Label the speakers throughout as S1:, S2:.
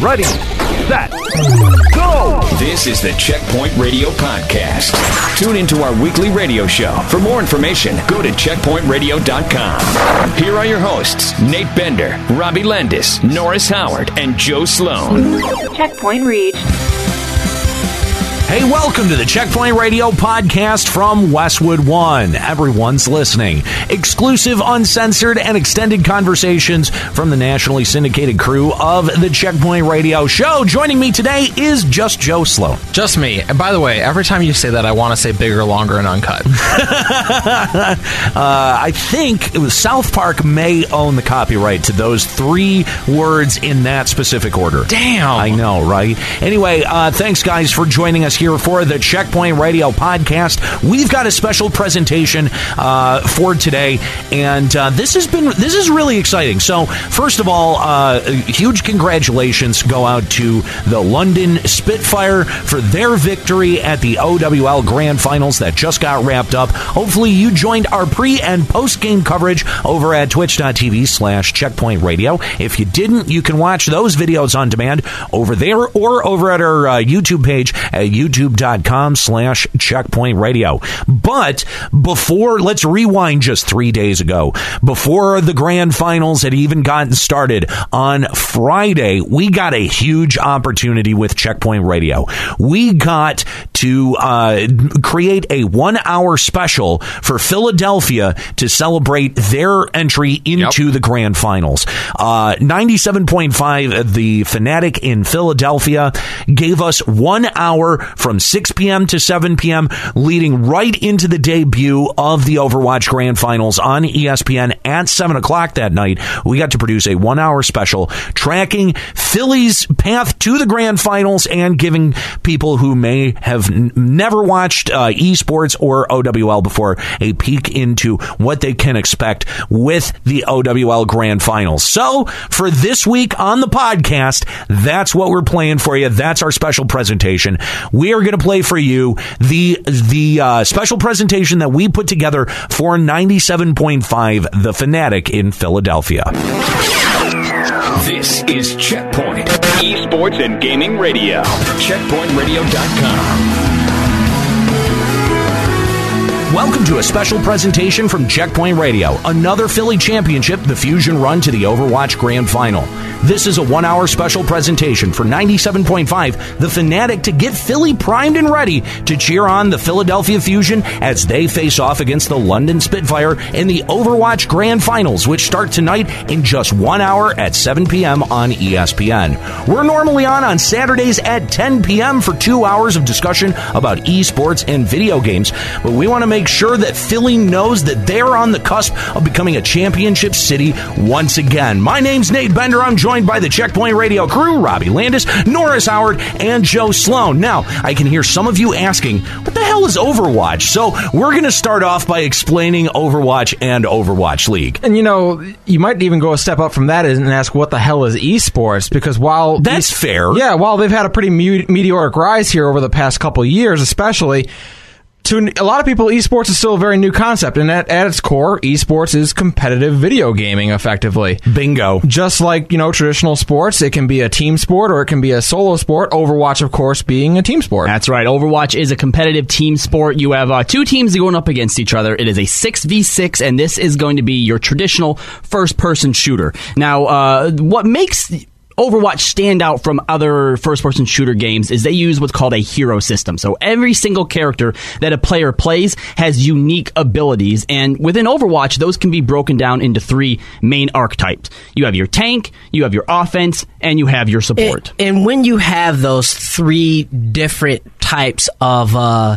S1: Ready, set, go!
S2: This is the Checkpoint Radio Podcast. Tune into our weekly radio show. For more information, go to checkpointradio.com. Here are your hosts, Nate Bender, Robbie Landis, Norris Howard, and Joe Sloan.
S3: Checkpoint reached.
S4: Hey, welcome to the Checkpoint Radio podcast from Westwood One. Everyone's listening. Exclusive, uncensored, and extended conversations from the nationally syndicated crew of the Checkpoint Radio show. Joining me today is just Joe Sloan.
S5: Just me. And by the way, every time you say that, I want to say bigger, longer, and uncut.
S4: uh, I think South Park may own the copyright to those three words in that specific order.
S5: Damn.
S4: I know, right? Anyway, uh, thanks, guys, for joining us here for the Checkpoint Radio podcast. We've got a special presentation uh, for today, and uh, this has been this is really exciting. So, first of all, uh, huge congratulations go out to the London Spitfire for their victory at the OWL Grand Finals that just got wrapped up. Hopefully, you joined our pre and post game coverage over at twitch.tv slash checkpoint radio. If you didn't, you can watch those videos on demand over there or over at our uh, YouTube page at youtube.com slash checkpoint radio. But before, let's rewind just three days ago. Before the grand finals had even gotten started on Friday, we got a huge opportunity with Checkpoint Radio. We got to uh, create a one hour special for Philadelphia to celebrate their entry into the grand finals. Uh, 97.5, the Fanatic in Philadelphia, gave us one hour from 6 p.m. to 7 p.m., leading right into the debut of the Overwatch Grand Finals on ESPN at 7 o'clock that night. We got to produce a one hour special tracking Philly's path to the Grand Finals and giving people who may have n- never watched uh, esports or OWL before a peek into what they can expect with the OWL Grand Finals. So, for this week on the podcast, that's what we're playing for you. That's our special presentation. We are going to play for you the the uh, special presentation that we put together for 97.5 The Fanatic in Philadelphia.
S2: This is Checkpoint, esports and gaming radio. Checkpointradio.com.
S4: Welcome to a special presentation from Checkpoint Radio, another Philly championship, the Fusion run to the Overwatch Grand Final. This is a one hour special presentation for 97.5, the Fanatic, to get Philly primed and ready to cheer on the Philadelphia Fusion as they face off against the London Spitfire in the Overwatch Grand Finals, which start tonight in just one hour at 7 p.m. on ESPN. We're normally on on Saturdays at 10 p.m. for two hours of discussion about esports and video games, but we want to make sure that Philly knows that they're on the cusp of becoming a championship city once again. My name's Nate Bender. I'm joined by the Checkpoint Radio crew, Robbie Landis, Norris Howard, and Joe Sloan. Now, I can hear some of you asking, what the hell is Overwatch? So we're going to start off by explaining Overwatch and Overwatch League.
S5: And you know, you might even go a step up from that and ask what the hell is esports? Because while
S4: That's fair.
S5: yeah, while they've had a pretty me- meteoric rise here over the past couple years, especially. To a lot of people, esports is still a very new concept, and at, at its core, esports is competitive video gaming, effectively.
S4: Bingo.
S5: Just like you know traditional sports, it can be a team sport or it can be a solo sport. Overwatch, of course, being a team sport.
S6: That's right. Overwatch is a competitive team sport. You have uh, two teams going up against each other. It is a 6v6, and this is going to be your traditional first person shooter. Now, uh, what makes Overwatch stand out from other first person shooter games is they use what's called a hero system. So every single character that a player plays has unique abilities, and within Overwatch, those can be broken down into three main archetypes. You have your tank, you have your offense, and you have your support.
S7: And, and when you have those three different types of uh,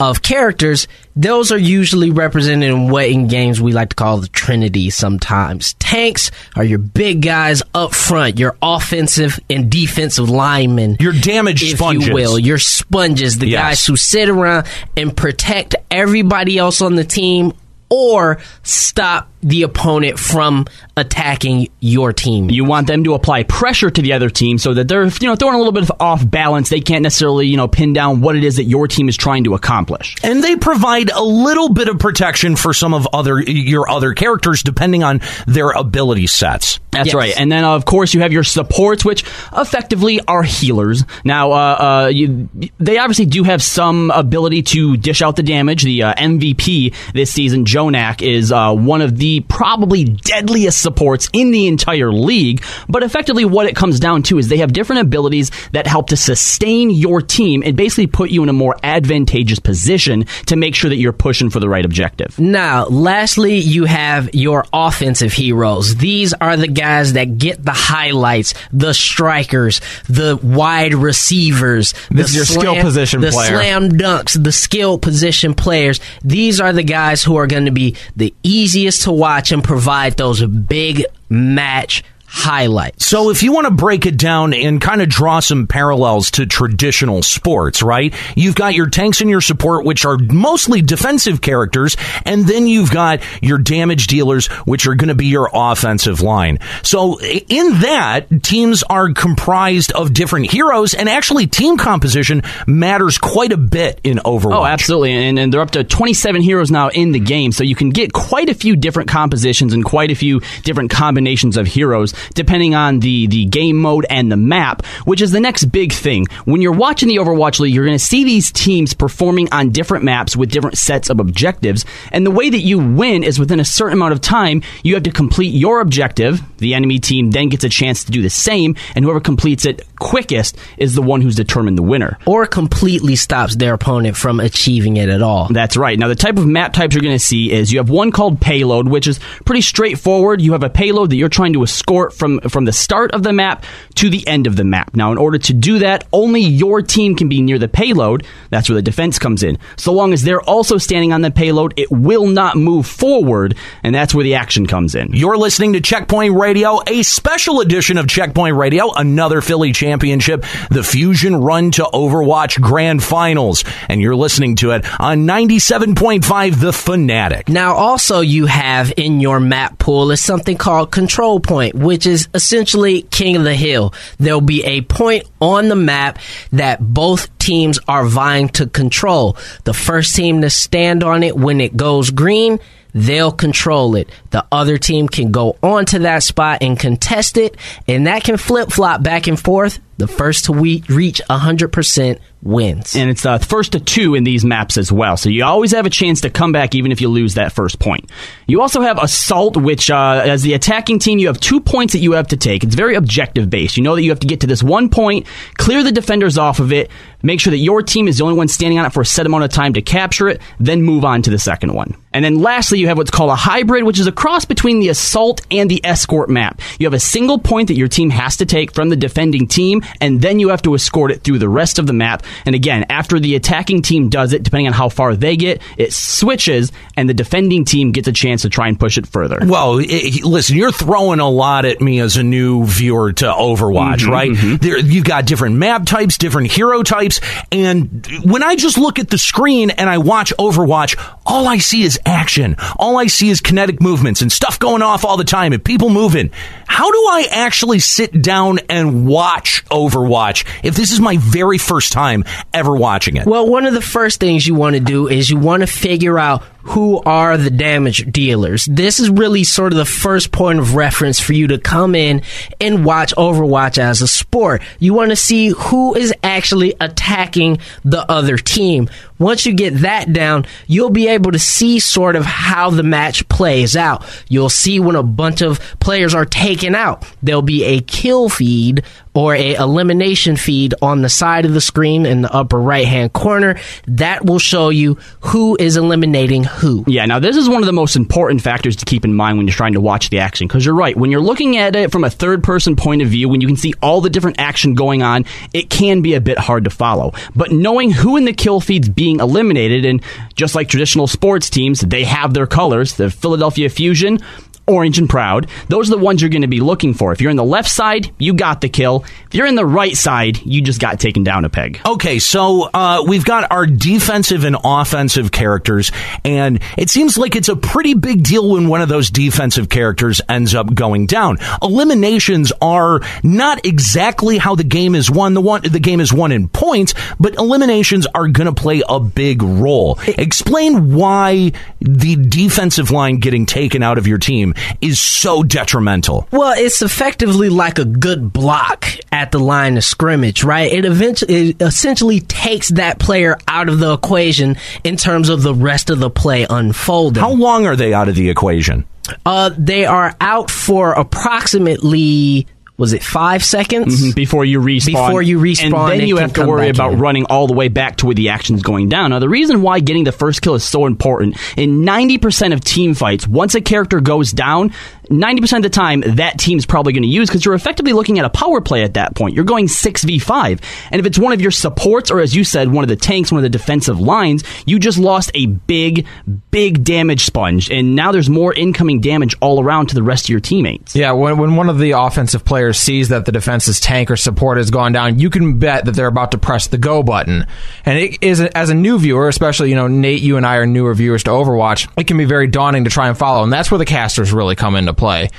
S7: of characters, those are usually represented in what in games we like to call the Trinity sometimes. Tanks are your big guys up front, your offensive and defensive linemen.
S4: Your damage
S7: if
S4: sponges.
S7: you will, your sponges, the
S4: Yes.
S7: guys who sit around and protect everybody else on the team or stop the opponent from attacking your team.
S6: You want them to apply pressure to the other team so that they're you know throwing a little bit of off balance. They can't necessarily you know pin down what it is that your team is trying to accomplish.
S4: And they provide a little bit of protection for some of other your other characters depending on their ability sets.
S6: That's
S7: Yes.
S6: right. And then, of course, you have your supports, which effectively are healers. Now, uh, uh, you, they obviously do have some ability to dish out the damage. The uh, MVP this season, Jonak, is uh, one of the probably deadliest supports in the entire league. But effectively, what it comes down to is they have different abilities that help to sustain your team and basically put you in a more advantageous position to make sure that you're pushing for the right objective.
S7: Now, lastly, you have your offensive heroes. These are the guys that get the highlights, the strikers, the wide receivers.
S5: This
S7: the
S5: is your skill position
S7: the
S5: player.
S7: slam dunks, the skill position players. These are the guys who are going to be the easiest to watch and provide those big match highlights.
S4: So if you want to break it down and kind of draw some parallels to traditional sports, right? You've got your tanks and your support, which are mostly defensive characters, and then you've got your damage dealers, which are going to be your offensive line. So in that, teams are comprised of different heroes, and actually team composition matters quite a bit in Overwatch.
S6: Oh, absolutely. And, and they're up to 27 heroes now in the game. So you can get quite a few different compositions and quite a few different combinations of heroes depending on the, the game mode and the map, which is the next big thing. When you're watching the Overwatch League, you're going to see these teams performing on different maps with different sets of objectives. And the way that you win is within a certain amount of time, you have to complete your objective. The enemy team then gets a chance to do the same. And whoever completes it quickest is the one who's determined the winner.
S7: Or completely stops their opponent from achieving it at all.
S6: That's right. Now, the type of map types you're going to see is you have one called payload, which is pretty straightforward. You have a payload that you're trying to escort from, from the start of the map to the end of the map. Now, in order to do that, only your team can be near the payload. That's where the defense comes in. So long as they're also standing on the payload, it will not move forward, and that's where the action comes in.
S4: You're listening to Checkpoint Radio, a special edition of Checkpoint Radio, another Philly championship, the Fusion Run to Overwatch Grand Finals. And you're listening to it on 97.5 The Fanatic.
S7: Now, also, you have in your map pool is something called Control Point, which is essentially King of the Hill. There'll be a point on the map that both teams are vying to control. The first team to stand on it when it goes green, they'll control it. The other team can go onto that spot and contest it, and that can flip flop back and forth. The first to we- reach 100% wins.
S6: and it's the first to two in these maps as well. So you always have a chance to come back even if you lose that first point. You also have assault, which uh, as the attacking team, you have two points that you have to take. It's very objective based. You know that you have to get to this one point, clear the defenders off of it, make sure that your team is the only one standing on it for a set amount of time to capture it, then move on to the second one. And then lastly, you have what's called a hybrid, which is a cross between the assault and the escort map. You have a single point that your team has to take from the defending team, and then you have to escort it through the rest of the map. And again, after the attacking team does it, depending on how far they get, it switches, and the defending team gets a chance to try and push it further.
S4: Well, i listen, you're throwing a lot at me as a new viewer to Overwatch, mm-hmm, right? Mm-hmm. There, you've got different map types, different hero types, and when I just look at the screen and I watch Overwatch, all I see is action. All I see is kinetic movements and stuff going off all the time and people moving. How do I actually sit down and watch Overwatch if this is my very first time ever watching it?
S7: Well, one of the first things you want to do is you want to figure out who are the damage dealers. This is really sort of the first point of reference for you to come in and watch Overwatch as a sport. You want to see who is actually attacking the other team. Once you get that down, you'll be able to see sort of how the match plays out. You'll see when a bunch of players are taken out. There'll be a kill feed or a elimination feed on the side of the screen in the upper right hand corner. That will show you who is eliminating who.
S6: Yeah, now this is one of the most important factors to keep in mind when you're trying to watch the action. Because you're right, when you're looking at it from a third person point of view, when you can see all the different action going on, it can be a bit hard to follow. But knowing who in the kill feed's being eliminated, and just like traditional sports teams, they have their colors, the Philadelphia Fusion. Orange and proud, those are the ones you're going to be looking for. If you're in the left side, you got the kill. If you're in the right side, you just got taken down a peg.
S4: Okay, so uh, we've got our defensive and offensive characters, and it seems like it's a pretty big deal when one of those defensive characters ends up going down. Eliminations are not exactly how the game is won. The one the game is won in points, but eliminations are going to play a big role. Explain why the defensive line getting taken out of your team is so detrimental.
S7: Well, it's effectively like a good block at the line of scrimmage, right? It eventually, it essentially takes that player out of the equation in terms of the rest of the play unfolding.
S4: How long are they out of the equation?
S7: Uh, they are out for approximately was it five seconds
S6: mm-hmm. before you respawn?
S7: Before you respawn,
S6: and then you have to worry about
S7: in.
S6: running all the way back to where the action's going down. Now, the reason why getting the first kill is so important in ninety percent of team fights, once a character goes down, 90% of the time that team's probably going to use because you're effectively looking at a power play at that point. You're going 6v5. And if it's one of your supports or as you said, one of the tanks, one of the defensive lines, you just lost a big, big damage sponge. And now there's more incoming damage all around to the rest of your teammates.
S5: Yeah, when, when one of the offensive players sees that the defense's tank or support has gone down, you can bet that they're about to press the go button. And it is, as a new viewer, especially, you know, Nate, you and I are newer viewers to Overwatch, it can be very daunting to try and follow. And that's where the casters really come into play play.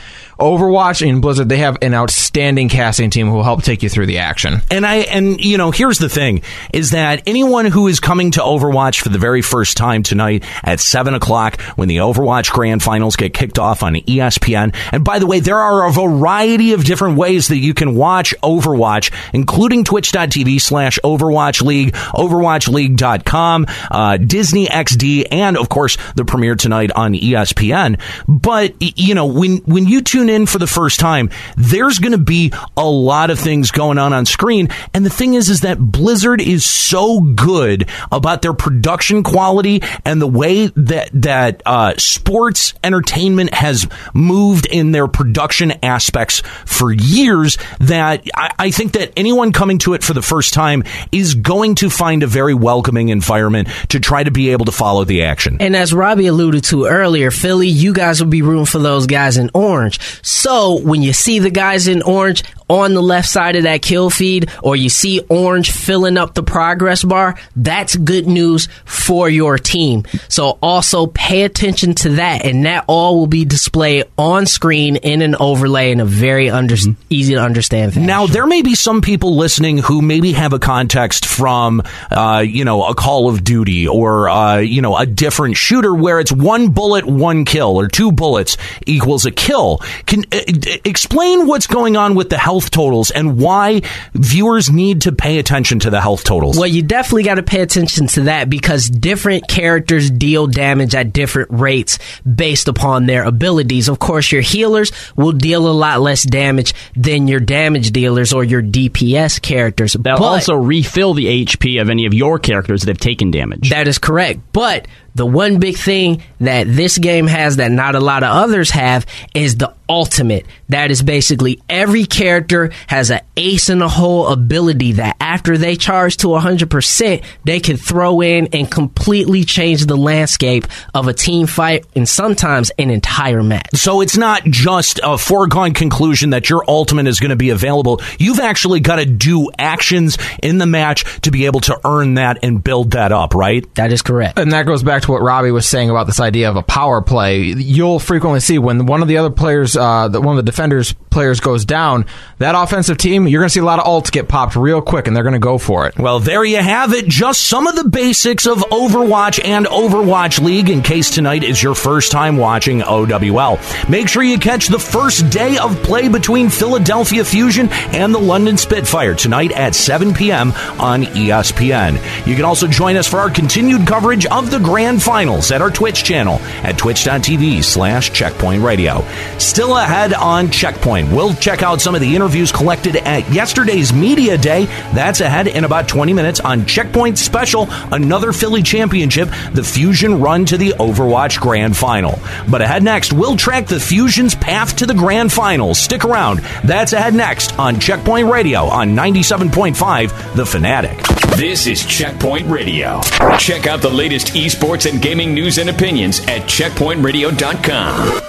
S5: Overwatch and Blizzard, they have an outstanding casting team who will help take you through the action.
S4: And I and you know, here's the thing: is that anyone who is coming to Overwatch for the very first time tonight at seven o'clock when the Overwatch Grand Finals get kicked off on ESPN. And by the way, there are a variety of different ways that you can watch Overwatch, including Twitch.tv slash Overwatch League, OverwatchLeague.com, uh, Disney XD, and of course the premiere tonight on ESPN. But you know, when when you tune in for the first time, there's going to be a lot of things going on on screen. And the thing is, is that Blizzard is so good about their production quality and the way that that uh, sports entertainment has moved in their production aspects for years that I, I think that anyone coming to it for the first time is going to find a very welcoming environment to try to be able to follow the action.
S7: And as Robbie alluded to earlier, Philly, you guys will be rooting for those guys in orange. So when you see the guys in orange on the left side of that kill feed, or you see orange filling up the progress bar, that's good news for your team. So also pay attention to that, and that all will be displayed on screen in an overlay in a very under- mm-hmm. easy to understand fashion.
S4: Now there may be some people listening who maybe have a context from, uh, you know, a Call of Duty or uh, you know a different shooter where it's one bullet, one kill, or two bullets equals a kill. Can uh, explain what's going on with the health totals and why viewers need to pay attention to the health totals.
S7: Well, you definitely got to pay attention to that because different characters deal damage at different rates based upon their abilities. Of course, your healers will deal a lot less damage than your damage dealers or your DPS characters.
S6: They'll but, also refill the HP of any of your characters that have taken damage.
S7: That is correct. But the one big thing that this game has that not a lot of others have is the ultimate. That is basically every character has an ace in the hole ability that after they charge to 100%, they can throw in and completely change the landscape of a team fight and sometimes an entire match.
S4: So it's not just a foregone conclusion that your ultimate is going to be available. You've actually got to do actions in the match to be able to earn that and build that up, right?
S7: That is correct.
S5: And that goes back to what Robbie was saying about this idea of a power play. You'll frequently see when one of the other players, uh, one of the defenders players goes down, that offensive team, you're going to see a lot of ults get popped real quick, and they're going to go for it.
S4: Well, there you have it. Just some of the basics of Overwatch and Overwatch League. In case tonight is your first time watching OWL, make sure you catch the first day of play between Philadelphia Fusion and the London Spitfire tonight at 7 p.m. on ESPN. You can also join us for our continued coverage of the Grand Finals at our Twitch channel at twitch.tv slash checkpoint radio. Still ahead on Checkpoint, we'll check out some of the interviews collected at yesterday's Media Day. That's ahead in about 20 minutes on Checkpoint Special, another Philly championship, the Fusion run to the Overwatch Grand Final. But ahead next, we'll track the Fusion's path to the Grand Finals. Stick around. That's ahead next on Checkpoint Radio on 97.5 The Fanatic.
S2: This is Checkpoint Radio. Check out the latest esports and gaming news and opinions at checkpointradio.com.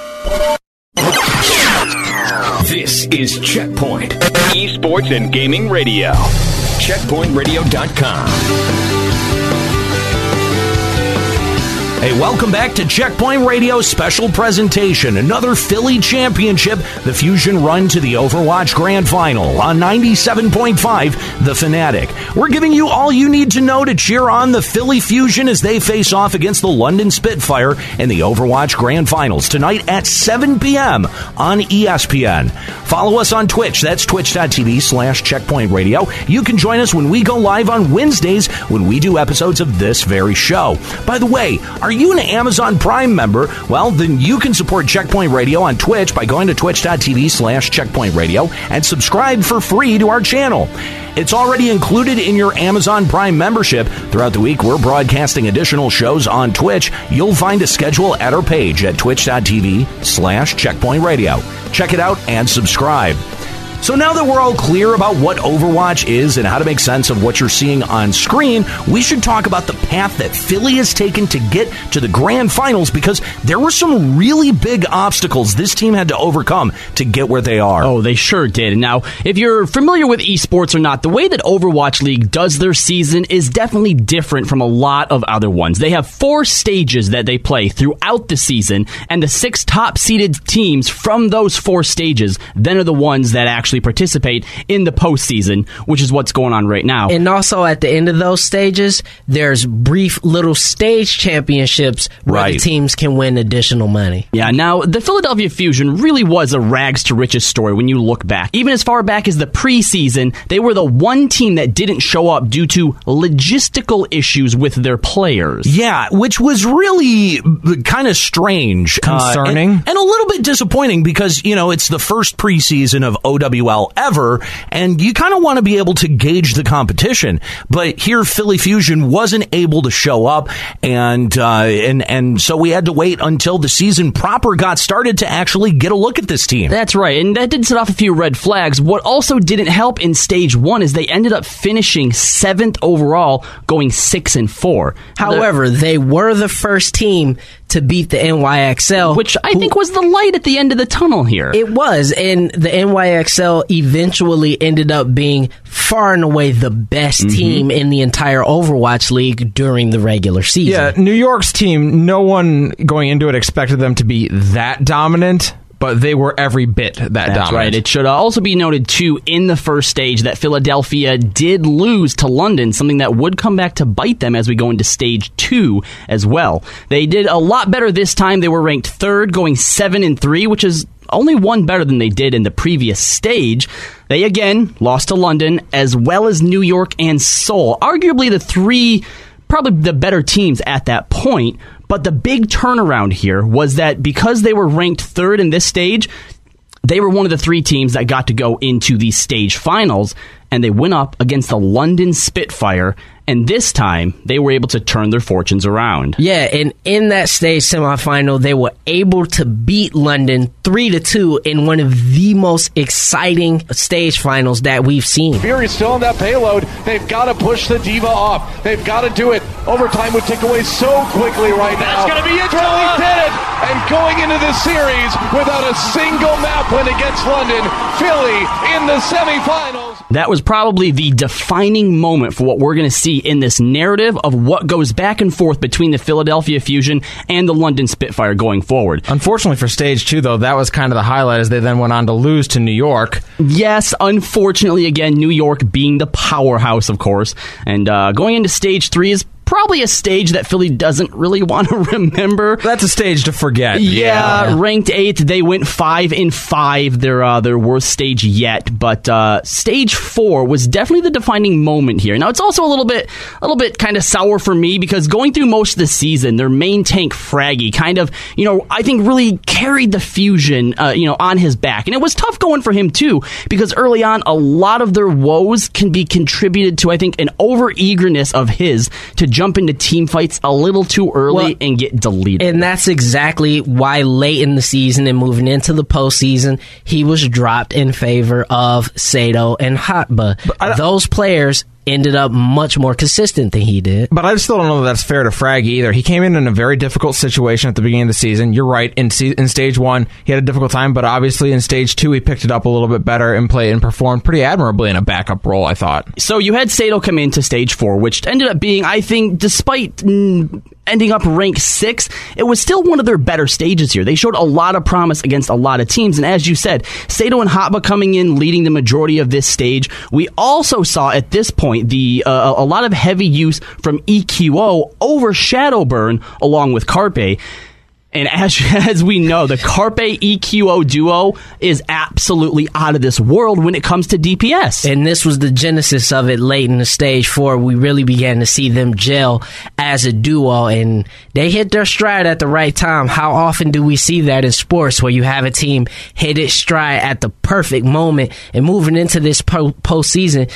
S2: This is Checkpoint, esports and gaming radio. Checkpointradio.com.
S4: Hey, welcome back to Checkpoint Radio special presentation. Another Philly championship, the Fusion run to the Overwatch Grand Final on 97.5 The Fanatic. We're giving you all you need to know to cheer on the Philly Fusion as they face off against the London Spitfire in the Overwatch Grand Finals tonight at 7 p.m. on ESPN. Follow us on Twitch. That's twitch.tv slash checkpoint radio. You can join us when we go live on Wednesdays when we do episodes of this very show. By the way, are you an Amazon Prime member? Well, then you can support Checkpoint Radio on Twitch by going to twitch.tv slash checkpoint radio and subscribe for free to our channel. It's already included in your Amazon Prime membership. Throughout the week, we're broadcasting additional shows on Twitch. You'll find a schedule at our page at twitch.tv slash checkpoint radio. Check it out and subscribe. So now that we're all clear about what Overwatch is and how to make sense of what you're seeing on screen, we should talk about the path that Philly has taken to get to the grand finals because there were some really big obstacles this team had to overcome to get where they are.
S6: Oh, they sure did. Now, if you're familiar with esports or not, the way that Overwatch League does their season is definitely different from a lot of other ones. They have four stages that they play throughout the season, and the six top seeded teams from those four stages then are the ones that actually participate in the postseason, which is what's going on right now.
S7: And also at the end of those stages, there's brief little stage championships where
S4: Right.
S7: the teams can win additional money.
S6: Yeah, now the Philadelphia Fusion really was a rags to riches story when you look back. Even as far back as the preseason, they were the one team that didn't show up due to logistical issues with their players.
S4: Yeah, which was really kind of strange, Uh,
S5: Concerning.
S4: and, and a little bit disappointing because you know it's the first preseason of OWL ever, and you kind of want to be able to gauge the competition. But here, Philly Fusion wasn't able to show up, and uh, and and so we had to wait until the season proper got started to actually get a look at this team.
S6: That's right, and that did set off a few red flags. What also didn't help in stage one is they ended up finishing seventh overall, going six and four.
S7: However, they were the first team to beat the NYXL,
S6: which I think was the light at the end of the tunnel here.
S7: It was, and the NYXL eventually ended up being far and away the best
S5: Mm-hmm.
S7: team in the entire Overwatch League during the regular season.
S5: Yeah, New York's team, no one going into it expected them to be that dominant, but they were every bit that
S6: That's
S5: dominant.
S6: right. It should also be noted, too, in the first stage that Philadelphia did lose to London, something that would come back to bite them as we go into stage two as well. They did a lot better this time. They were ranked third, going seven and three, which is only one better than they did in the previous stage. They again lost to London, as well as New York and Seoul. Arguably the three probably the better teams at that point. But the big turnaround here was that because they were ranked third in this stage, they were one of the three teams that got to go into the stage finals, and they went up against the London Spitfire. And this time, they were able to turn their fortunes around.
S7: Yeah, and in that stage semifinal, they were able to beat London three to two in one of the most exciting stage finals that we've seen.
S1: Fury's still on that payload. They've got to push the D.Va off. They've got to do it. Overtime would tick away so quickly right now.
S3: That's gonna be it,
S1: Philly did it. And going into the series without a single map win against London, Philly in the semifinals.
S6: That was probably the defining moment for what we're going to see in this narrative of what goes back and forth between the Philadelphia Fusion and the London Spitfire going forward.
S5: Unfortunately for stage two, though, that was kind of the highlight as they then went on to lose to New York.
S6: Yes, unfortunately, again, New York being the powerhouse, of course. And uh, going into stage three is probably a stage that Philly doesn't really want to remember.
S5: That's a stage to forget.
S6: Yeah, ranked eighth. They went five in five. Their uh, their worst stage yet, but uh, stage four was definitely the defining moment here. Now it's also a little bit a little bit kind of sour for me because going through most of the season, their main tank Fragi kind of you know I think really carried the fusion uh, you know on his back, and it was tough going for him too because early on a lot of their woes can be contributed to I think an over eagerness of his to jump into team fights a little too early
S7: Well,
S6: and get deleted.
S7: And that's exactly why late in the season and moving into the postseason, he was dropped in favor of Sado and Hotba. Those players ended up much more consistent than he did.
S5: But I still don't know that that's fair to Frag either. He came in in a very difficult situation at the beginning of the season. You're right. In se- in stage one, he had a difficult time, but obviously in stage two, he picked it up a little bit better and played and performed pretty admirably in a backup role. I thought.
S6: So you had Sado come into stage four, which ended up being, I think, despite mm, ending up ranked six, it was still one of their better stages here. They showed a lot of promise against a lot of teams, and as you said, Sado and Hotba coming in leading the majority of this stage. We also saw at this point the uh, a lot of heavy use from EQO over Shadowburn along with Carpe. And as, as we know, the Carpe EQO duo is absolutely out of this world when it comes to DPS.
S7: And this was the genesis of it late in the stage four. We really began to see them gel as a duo, and they hit their stride at the right time. How often do we see that in sports where you have a team hit its stride at the perfect moment and moving into this po- postseason?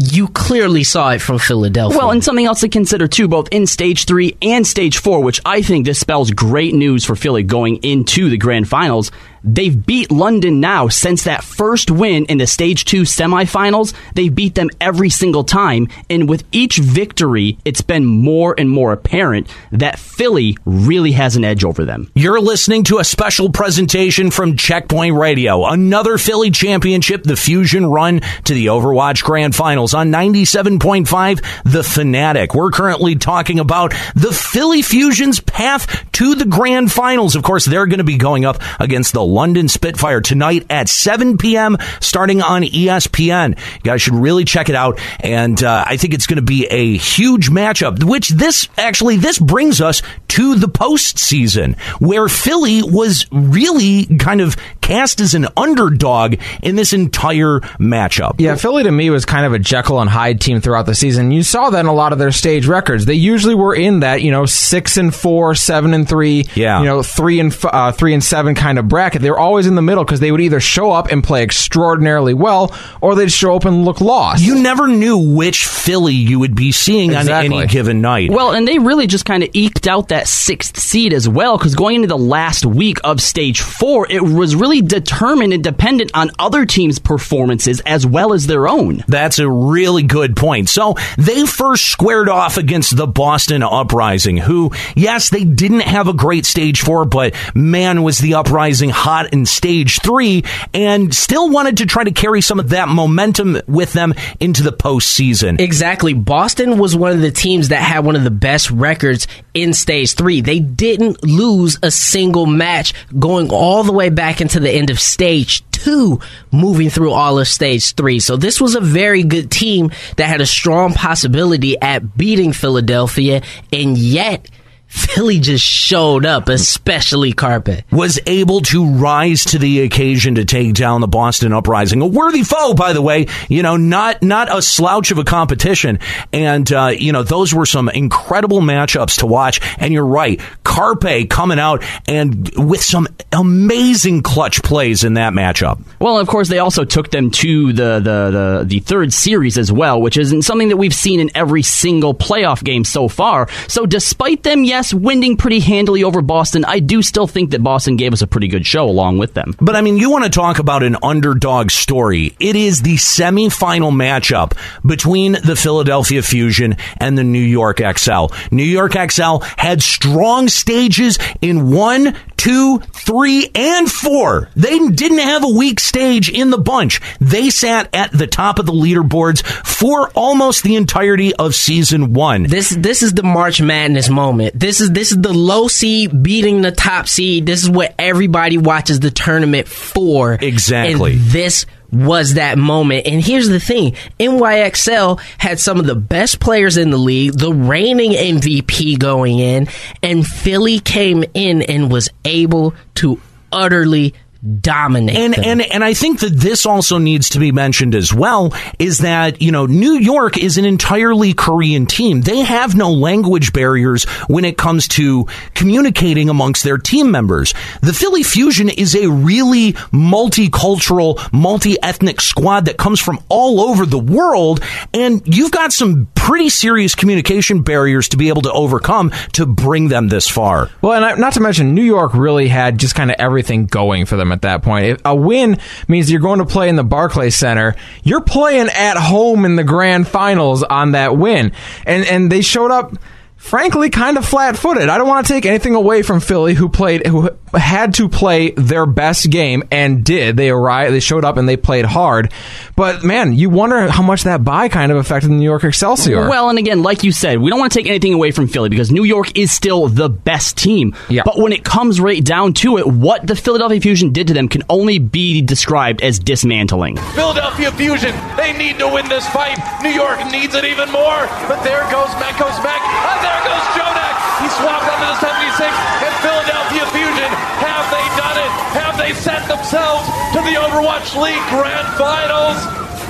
S7: You clearly saw it from Philadelphia.
S6: Well, and something else to consider too, both in stage three and stage four, which I think this spells great news for Philly going into the grand finals. They've beat London now since that first win in the stage two semifinals. They've beat them every single time. And with each victory, it's been more and more apparent that Philly really has an edge over them.
S4: You're listening to a special presentation from Checkpoint Radio. Another Philly championship, the Fusion run to the Overwatch Grand Finals on 97.5, The Fanatic. We're currently talking about the Philly Fusion's path to the Grand Finals. Of course, they're going to be going up against the London Spitfire tonight at 7 p.m. starting on ESPN. You guys should really check it out. And uh, I think it's going to be a huge matchup, which this actually, this brings us to the postseason where Philly was really kind of cast as an underdog in this entire matchup.
S5: Yeah, Philly to me was kind of a Jekyll and Hyde team throughout the season. You saw that in a lot of their stage records. They usually were in that, you know, six and four, seven and three,
S4: yeah.
S5: you know, three and uh, three and seven kind of bracket. They were always in the middle because they would either show up and play extraordinarily well, or they'd show up and look lost.
S4: You never knew which Philly you would be seeing
S5: exactly.
S4: on any given night.
S6: Well, and they really just kind of eked out that sixth seed as well, because going into the last week of stage four, it was really determined and dependent on other teams' performances as well as their own.
S4: That's a really good point. So they first squared off against the Boston Uprising, who, yes, they didn't have a great stage four, but man, was the Uprising hot in stage three and still wanted to try to carry some of that momentum with them into the postseason.
S7: Exactly. Boston was one of the teams that had one of the best records in stage three. They didn't lose a single match going all the way back into the end of stage two, moving through all of stage three. So this was a very good team that had a strong possibility at beating Philadelphia, and yet Philly just showed up, especially Carpe.
S4: Was able to rise to the occasion to take down the Boston Uprising. A worthy foe, by the way. You know, not not a slouch of a competition. And, uh, you know, those were some incredible matchups to watch. And you're right. Carpe coming out and with some amazing clutch plays in that matchup.
S6: Well, of course, they also took them to the, the, the, the third series as well, which isn't something that we've seen in every single playoff game so far. So despite them, yes, yes, winning pretty handily over Boston, I do still think that Boston gave us a pretty good show along with them.
S4: But I mean, you want to talk about an underdog story. It is the semifinal matchup between the Philadelphia Fusion and the New York XL. New York XL had strong stages in one, two, three, and four. They didn't have a weak stage in the bunch. They sat at the top of the leaderboards for almost the entirety of season one.
S7: This this is the March Madness moment. This is this is the low seed beating the top seed. This is what everybody watches the tournament for.
S4: Exactly.
S7: And this was that moment. And here's the thing NYXL had some of the best players in the league, the reigning MVP going in, and Philly came in and was able to utterly dominate
S4: and
S7: them.
S4: and and I think that this also needs to be mentioned as well is that you know New York is an entirely Korean team. They have no language barriers when it comes to communicating amongst their team members. The Philly Fusion is a really multicultural, multi-ethnic squad that comes from all over the world and you've got some pretty serious communication barriers to be able to overcome to bring them this far.
S5: Well, and not to mention, New York really had just kind of everything going for them at that point. A win means you're going to play in the Barclays Center. You're playing at home in the grand finals on that win, and and they showed up frankly kind of flat-footed. I don't want to take anything away from Philly who played who had to play their best game and did. They arrived, they showed up and they played hard. But man, you wonder how much that bye kind of affected the New York Excelsior.
S6: Well, and again, like you said, we don't want to take anything away from Philly because New York is still the best team.
S5: Yeah.
S6: But when it comes right down to it, what the Philadelphia Fusion did to them can only be described as dismantling.
S1: Philadelphia Fusion, they need to win this fight. New York needs it even more. But there goes Matt goes back. There goes Jonak. He swapped onto the 76. And Philadelphia Fusion, have they done it? Have they set themselves to the Overwatch League Grand Finals?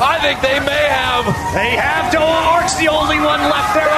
S1: I think they may have.
S8: They have Doa Ark's the only one left there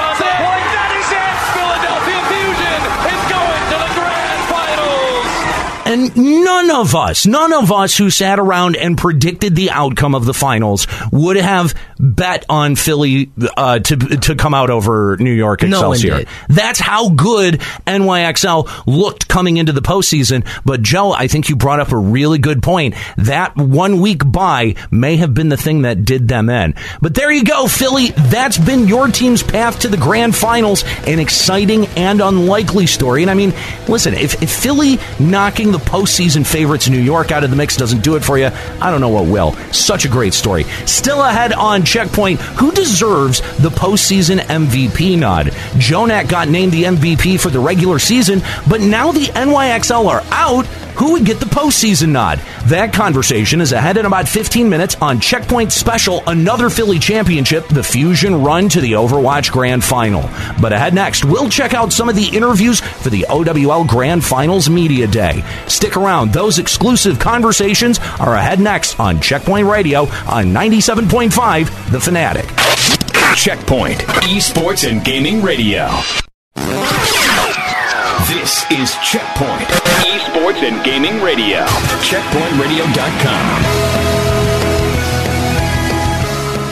S4: And none of us, none of us who sat around and predicted the outcome of the finals would have bet on Philly uh, to to come out over New York
S9: No
S4: Excelsior.
S9: did.
S4: That's how good NYXL looked coming into the postseason. But Joe, I think you brought up a really good point. That one week bye may have been the thing that did them in. But there you go, Philly. That's been your team's path to the grand finals. An exciting and unlikely story. And I mean, listen, if, if Philly knocking the postseason favorites New York out of the mix doesn't do it for you, I don't know what will. Such a great story. Still ahead on Checkpoint, who deserves the postseason MVP nod? Jonak got named the MVP for the regular season, but now the NYXL are out. Who would get the postseason nod? That conversation is ahead in about 15 minutes on Checkpoint Special, another Philly championship, the Fusion run to the Overwatch Grand Final. But ahead next, we'll check out some of the interviews for the OWL Grand Finals Media Day. Stick around, those exclusive conversations are ahead next on Checkpoint Radio on 97.5 The Fanatic.
S2: Checkpoint, esports and gaming radio. This is Checkpoint, esports and gaming radio. CheckpointRadio.com.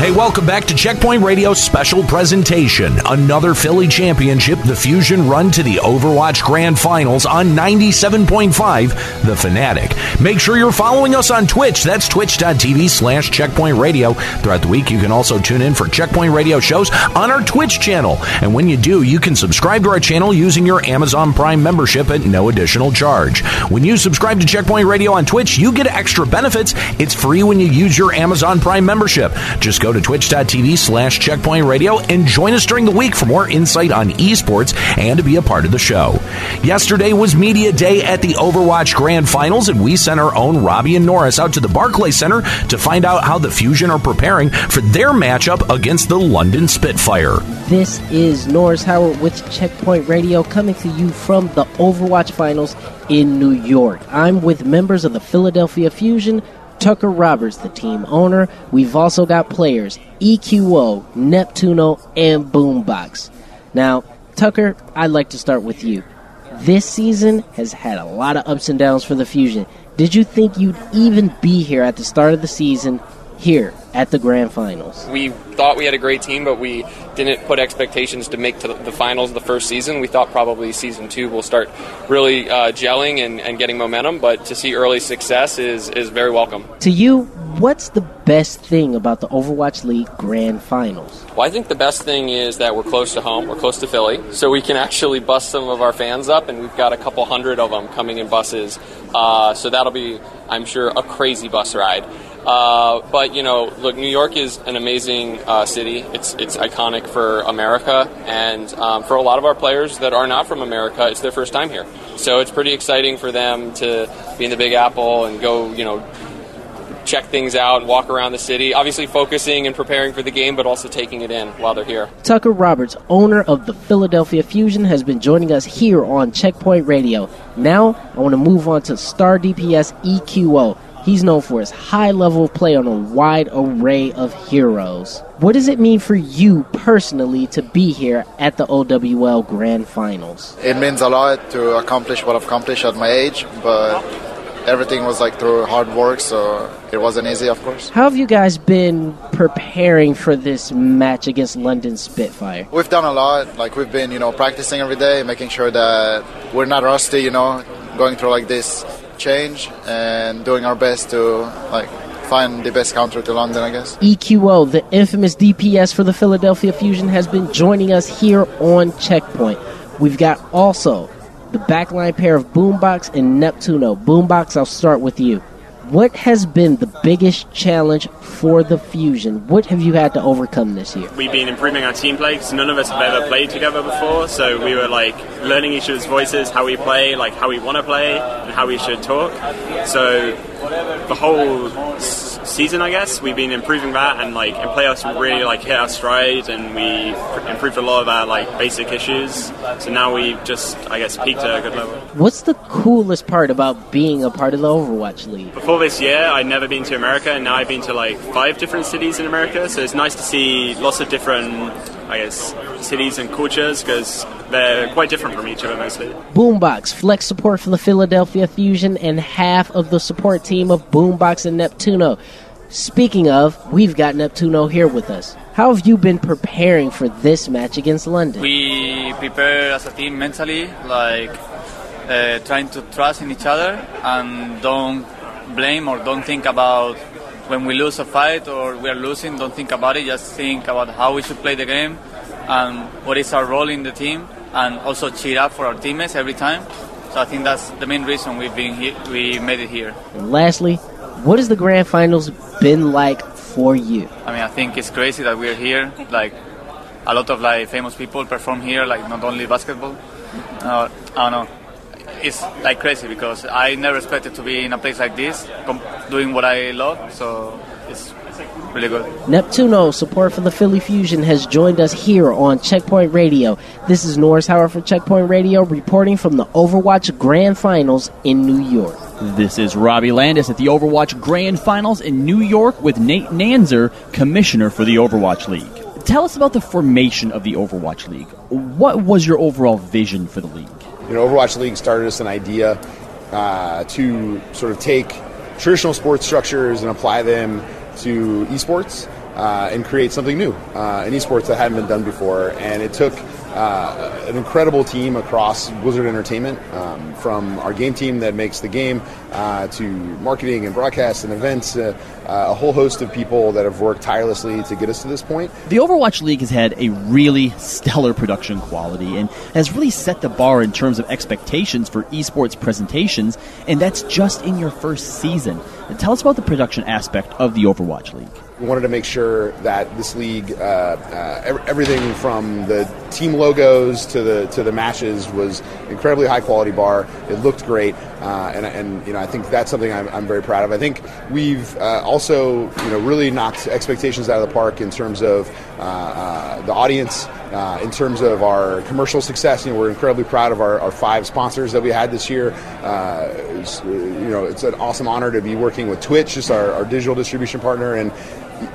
S4: Hey, welcome back to Checkpoint Radio special presentation. Another Philly championship, the Fusion run to the Overwatch Grand Finals on 97.5 The Fanatic. Make sure you're following us on Twitch. That's twitch.tv slash checkpoint radio. Throughout the week, you can also tune in for Checkpoint Radio shows on our Twitch channel. And when you do, you can subscribe to our channel using your Amazon Prime membership at no additional charge. When you subscribe to Checkpoint Radio on Twitch, you get extra benefits. It's free when you use your Amazon Prime membership. Just go to twitch.tv slash checkpoint radio and join us during the week for more insight on esports and to be a part of the show. Yesterday was Media Day at the Overwatch Grand Finals, and we sent our own Robbie and Norris out to the Barclays Center to find out how the Fusion are preparing for their matchup against the London Spitfire.
S7: This is Norris Howard with Checkpoint Radio coming to you from the Overwatch Finals in New York. I'm with members of the Philadelphia Fusion, Tucker Roberts, the team owner. We've also got players EQO, Neptuno, and Boombox. Now, Tucker, I'd like to start with you. This season has had a lot of ups and downs for the Fusion. Did you think you'd even be here at the start of the season, here at the Grand Finals?
S10: we thought we had a great team, but we didn't put expectations to make to the finals the first season. We thought probably season two will start really uh, gelling and, and getting momentum, but to see early success is, is very welcome.
S7: To you, what's the best thing about the Overwatch League Grand Finals?
S10: Well, I think the best thing is that we're close to home, we're close to Philly, so we can actually bust some of our fans up, and we've got a couple hundred of them coming in buses. Uh, so that'll be, I'm sure, a crazy bus ride. Uh, but you know, look, New York is an amazing uh, city. It's it's iconic for America, and um, for a lot of our players that are not from America, it's their first time here. So it's pretty exciting for them to be in the Big Apple and go, you know, check things out walk around the city. Obviously, focusing and preparing for the game, but also taking it in while they're here.
S7: Tucker Roberts, owner of the Philadelphia Fusion, has been joining us here on Checkpoint Radio. Now, I want to move on to Star DPS EQO. He's known for his high level of play on a wide array of heroes. What does it mean for you personally to be here at the OWL Grand Finals?
S11: It means a lot to accomplish what I've accomplished at my age, but everything was like through hard work, so it wasn't easy, of course.
S7: How have you guys been preparing for this match against London Spitfire?
S11: We've done a lot. Like we've been, you know, practicing every day, making sure that we're not rusty. You know, going through like this change and doing our best to like find the best counter to London, I guess.
S7: EQO, the infamous DPS for the Philadelphia Fusion, has been joining us here on Checkpoint. We've got also the backline pair of Boombox and Neptuno. Boombox, I'll start with you. What has been the biggest challenge for the Fusion? What have you had to overcome this year?
S12: We've been improving our team play because none of us have ever played together before. So we were like learning each other's voices, how we play, like how we want to play, and how we should talk. So the whole season, I guess, we've been improving that, and like in playoffs, we really like hit our stride, and we pr- improved a lot of our like basic issues. So now we've just, I guess, peaked at a good level.
S7: What's the coolest part about being a part of the Overwatch League?
S12: Before this year, I'd never been to America, and now I've been to like five different cities in America. So it's nice to see lots of different, I guess, cities and cultures because they're quite different from each other mostly.
S7: Boombox, flex support for the Philadelphia Fusion, and half of the support team of Boombox and Neptuno. Speaking of, we've got Neptuno here with us. How have you been preparing for this match against London?
S13: We prepare as a team mentally, like uh, trying to trust in each other and don't blame or don't think about when we lose a fight or we are losing, don't think about it, just think about how we should play the game and what is our role in the team and also cheer up for our teammates every time. So I think that's the main reason we've been here, we made it here.
S7: And lastly, what has the grand finals been like for you?
S13: I mean, I think it's crazy that we're here. Like, a lot of like famous people perform here, like not only basketball. Uh, I don't know. It's like crazy because I never expected to be in a place like this, com- doing what I love. So it's really good.
S7: Neptuno, support for the Philly Fusion, has joined us here on Checkpoint Radio. This is Norris Howard for Checkpoint Radio, reporting from the Overwatch Grand Finals in New York.
S14: This is Robbie Landis at the Overwatch Grand Finals in New York with Nate Nanzer, Commissioner for the Overwatch League. Tell us about the formation of the Overwatch League. What was your overall vision for the league?
S15: You know, Overwatch League started as an idea uh, to sort of take traditional sports structures and apply them to esports uh, and create something new uh, in esports that hadn't been done before. And it took uh, an incredible team across Blizzard Entertainment, um, from our game team that makes the game uh, to marketing and broadcast and events, uh, uh, a whole host of people that have worked tirelessly to get us to this point.
S14: The Overwatch League has had a really stellar production quality and has really set the bar in terms of expectations for esports presentations, and that's just in your first season. Tell us about the production aspect of the Overwatch League.
S15: We wanted to make sure that this league, uh, uh, everything from the team logos to the to the matches, was incredibly high quality bar. It looked great, uh, and, and you know I think that's something I'm, I'm very proud of. I think we've uh, also you know really knocked expectations out of the park in terms of uh, uh, the audience. Uh, in terms of our commercial success, you know, we're incredibly proud of our, our five sponsors that we had this year. Uh, you know, it's an awesome honor to be working with Twitch, just our, our digital distribution partner, and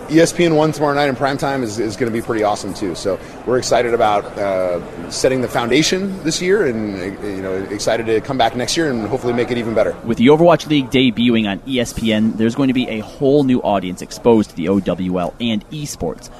S15: ESPN One tomorrow night in prime time is, is going to be pretty awesome too. So we're excited about uh, setting the foundation this year, and uh, you know, excited to come back next year and hopefully make it even better.
S14: With the Overwatch League debuting on ESPN, there's going to be a whole new audience exposed to the OWL and esports.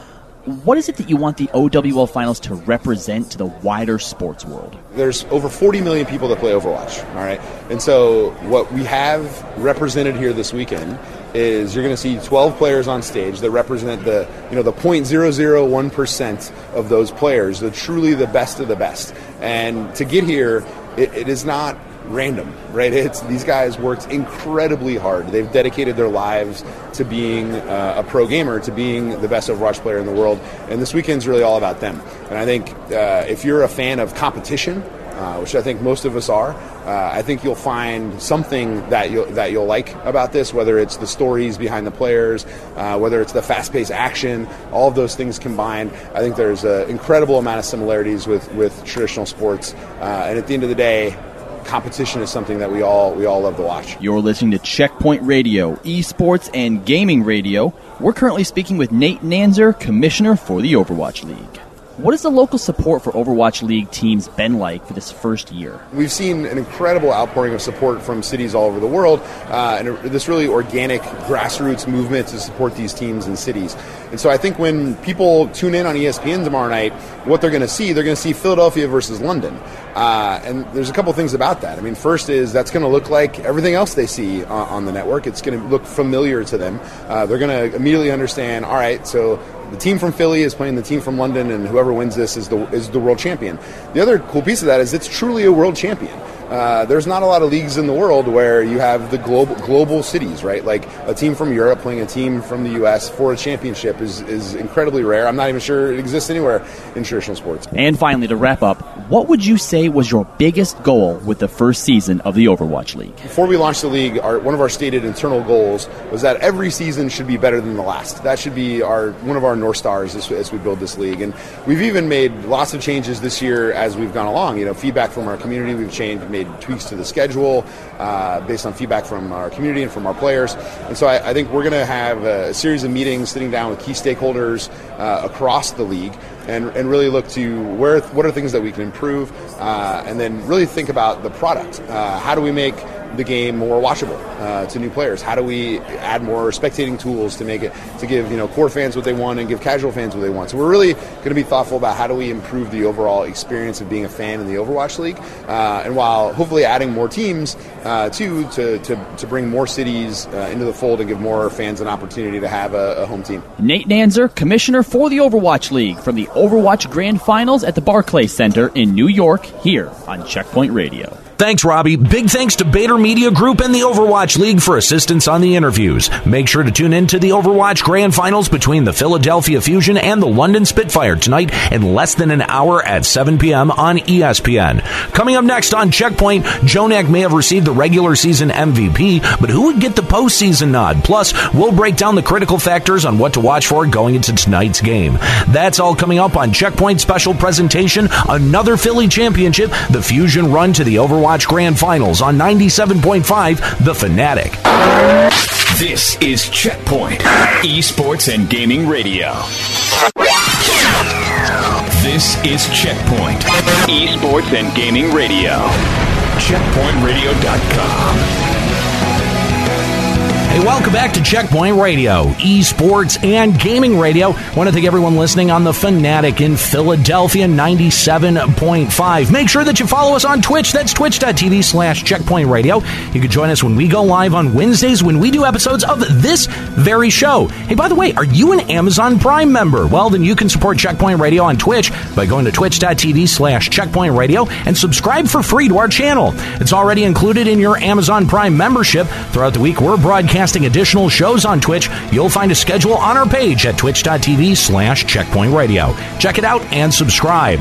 S14: What is it that you want the OWL finals to represent to the wider sports world?
S15: There's over 40 million people that play Overwatch, all right? And so what we have represented here this weekend is you're going to see 12 players on stage that represent the, you know, the 0.001% of those players, the truly the best of the best. And to get here, it, it is not random, right? It's these guys worked incredibly hard. They've dedicated their lives to being uh, a pro gamer, to being the best Overwatch player in the world, and this weekend's really all about them. And I think uh, if you're a fan of competition, uh, which I think most of us are, uh, I think you'll find something that you'll, that you'll like about this, whether it's the stories behind the players, uh, whether it's the fast-paced action, all of those things combined. I think there's an incredible amount of similarities with, with traditional sports, uh, and at the end of the day, competition is something that we all we all love to watch.
S14: You're listening to Checkpoint Radio, esports and gaming radio. We're currently speaking with Nate Nanzer, Commissioner for the Overwatch League. What has the local support for Overwatch League teams been like for this first year?
S15: We've seen an incredible outpouring of support from cities all over the world, uh, and this really organic grassroots movement to support these teams and cities. And so I think when people tune in on ESPN tomorrow night, what they're going to see, they're going to see Philadelphia versus London. Uh, and there's a couple things about that. I mean, first is that's going to look like everything else they see on, on the network. It's going to look familiar to them. Uh, they're going to immediately understand. All right, so the team from Philly is playing the team from London, and whoever wins this is the is the world champion. The other cool piece of that is it's truly a world champion. Uh, there's not a lot of leagues in the world where you have the global global cities, right? Like a team from Europe playing a team from the U.S. for a championship is, is incredibly rare. I'm not even sure it exists anywhere in traditional sports.
S14: And finally, to wrap up, what would you say was your biggest goal with the first season of the Overwatch League?
S15: Before we launched the league, our, one of our stated internal goals was that every season should be better than the last. That should be our one of our north stars as, as we build this league. And we've even made lots of changes this year as we've gone along. You know, feedback from our community, we've changed, made tweaks to the schedule uh, based on feedback from our community and from our players. And so I, I think we're going to have a series of meetings sitting down with key stakeholders uh, across the league and, and really look to where what are things that we can improve uh, and then really think about the product. Uh, how do we make the game more watchable uh, to new players? How do we add more spectating tools to make it to give you know core fans what they want and give casual fans what they want? So we're really going to be thoughtful about how do we improve the overall experience of being a fan in the Overwatch League, uh, and while hopefully adding more teams uh, too to, to, to bring more cities uh, into the fold and give more fans an opportunity to have a, a home team.
S14: Nate Nanzer, commissioner for the Overwatch League, from the Overwatch Grand Finals at the Barclays Center in New York, here on Checkpoint Radio.
S4: Thanks, Robbie. Big thanks to Bader Media Group and the Overwatch League for assistance on the interviews. Make sure to tune in to the Overwatch Grand Finals between the Philadelphia Fusion and the London Spitfire tonight in less than an hour at 7 p.m. on ESPN. Coming up next on Checkpoint, Jonak may have received the regular season MVP, but who would get the postseason nod? Plus, we'll break down the critical factors on what to watch for going into tonight's game. That's all coming up on Checkpoint special presentation, another Philly championship, the Fusion run to the Overwatch Grand Finals on 97.5 The Fanatic.
S2: This is Checkpoint, Esports and Gaming Radio. This is Checkpoint, Esports and Gaming Radio. CheckpointRadio.com.
S4: Welcome back to Checkpoint Radio, esports and gaming radio. Want to thank everyone listening on the Fanatic in Philadelphia 97.5. Make sure that you follow us on Twitch. That's twitch.tv slash checkpoint radio. You can join us when we go live on Wednesdays when we do episodes of this very show. Hey, by the way, are you an Amazon Prime member? Well, then you can support Checkpoint Radio on Twitch by going to twitch.tv slash checkpoint radio and subscribe for free to our channel. It's already included in your Amazon Prime membership. Throughout the week, we're broadcasting additional shows on Twitch. You'll find a schedule on our page at twitch.tv slash checkpoint radio. Check it out and subscribe.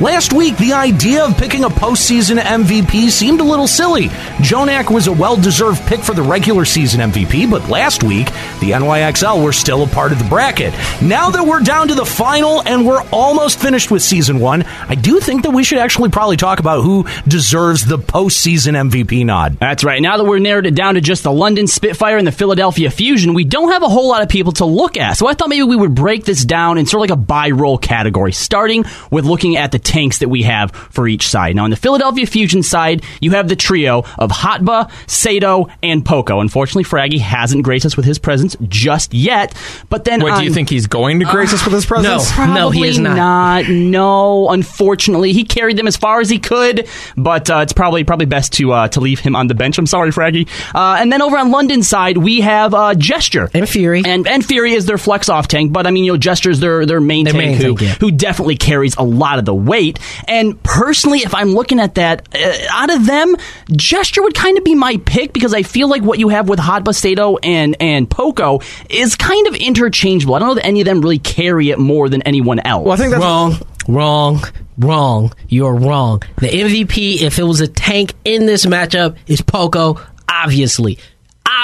S4: Last week, the idea of picking a postseason MVP seemed a little silly. Jonak was a well deserved pick for the regular season MVP, but last week, the NYXL were still a part of the bracket. Now that we're down to the final and we're almost finished with season one, I do think that we should actually probably talk about who deserves the postseason MVP nod.
S6: That's right. Now that we're narrowed it down to just the London Spitfire and the Philadelphia Fusion, we don't have a whole lot of people to look at. So I thought maybe we would break this down in sort of like a by role category, starting with looking at the tanks that we have for each side. Now, on the Philadelphia Fusion side, you have the trio of Hotba, Sado, and Poko. Unfortunately, Fragi hasn't graced us with his presence just yet. But then,
S5: Wait,
S6: on,
S5: do you think he's going to grace us with his presence?
S7: No, no, he
S6: Probably
S7: is not.
S6: No, unfortunately, he carried them as far as he could, but uh, it's probably probably best to uh, to leave him on the bench. I'm sorry, Fragi. Uh, and then over on London side, we have uh, Gesture
S7: and Fury,
S6: and and Fury is their flex off tank. But I mean, you know, Gesture's their their main
S7: Their
S6: tank
S7: main
S6: who
S7: tank, yeah.
S6: who definitely carries a lot of the weight. And personally, if I'm looking at that, uh, out of them, Gesture would kind of be my pick because I feel like what you have with Hotba Sado and and Poko is kind of interchangeable. I don't know that any of them really carry it more than anyone else.
S5: Well, I think that's
S7: wrong, wrong, wrong. You're wrong. The MVP, if it was a tank in this matchup, is Poko. Obviously.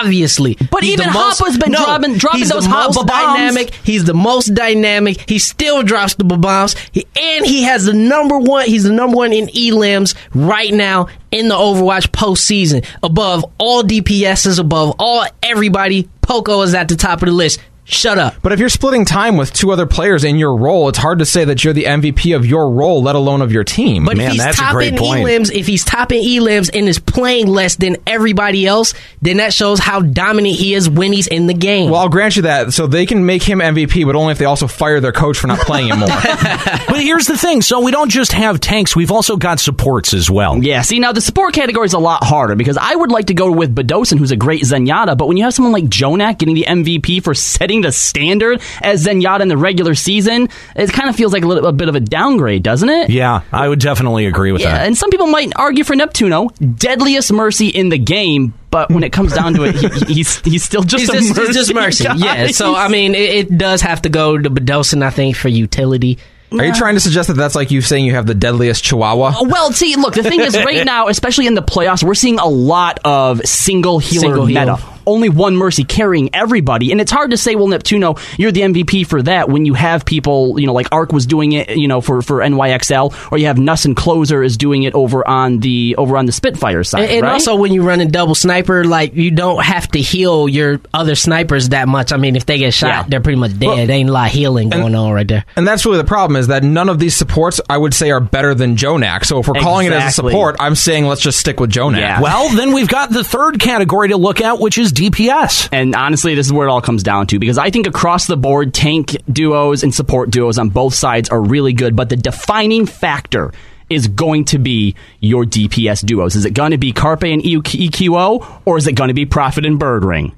S7: Obviously,
S6: But
S7: He's
S6: even
S7: most-
S6: Hotba's been dropping- dropping
S7: he's
S6: those hot
S7: most
S6: bombs.
S7: dynamic. He's the most dynamic. He still drops the bombs, he, and he has the number one. He's the number one in elims right now in the Overwatch postseason. Above all DPSs, above all everybody, Poko is at the top of the list. Shut up.
S5: But if you're splitting time with two other players in your role, it's hard to say that you're the MVP of your role, let alone of your team.
S7: But if he's topping elims, if he's topping elims and is playing less than everybody else, then that shows how dominant he is when he's in the game.
S5: Well, I'll grant you that. So they can make him MVP, but only if they also fire their coach for not playing him more.
S4: but here's the thing: so we don't just have tanks; we've also got supports as well.
S6: Yeah. See, now the support category is a lot harder because I would like to go with Bdosin, who's a great Zenyatta, but when you have someone like Jonak getting the MVP for setting the standard as Zenyatta in the regular season, it kind of feels like a, little, a bit of a downgrade, doesn't it?
S4: Yeah, I would definitely agree with
S6: Yeah,
S4: that.
S6: and some people might argue for Neptuno, deadliest mercy in the game, but when it comes down to it, he, he's he's still just
S7: He's
S6: a
S7: just,
S6: mercy.
S7: he's just mercy.
S6: guy.
S7: Yeah. So I mean, it, it does have to go to Bdosin, I think, for utility.
S5: Are you trying to suggest that that's like you saying you have the deadliest Chihuahua?
S6: Uh, well, see, look, the thing is, right now, especially in the playoffs, we're seeing a lot of single healer
S7: Single heal.
S6: Meta. Only one mercy carrying everybody, and it's hard to say, well, Neptuno, you're the MVP for that when you have people, you know, like ArK was doing it, you know, for, for NYXL, or you have NUS and Closer is doing it over on the over on the Spitfire side,
S7: And, and
S6: right?
S7: also, when you run a double sniper, like you don't have to heal your other snipers that much. I mean, if they get shot,
S5: Yeah.
S7: they're pretty much dead. Ain't a lot of healing going on right there.
S5: And that's really the problem is that none of these supports I would say are better than Jonak. So if we're calling it as a support, I'm saying let's just stick with Jonak.
S4: Well, then we've got the third category to look at, which is DPS.
S6: And honestly, this is where it all comes down to because I think across the board, tank duos and support duos on both sides are really good, but the defining factor is going to be your DPS duos. Is it going to be Carpe and EQO, or is it going to be Profit and Bird Ring?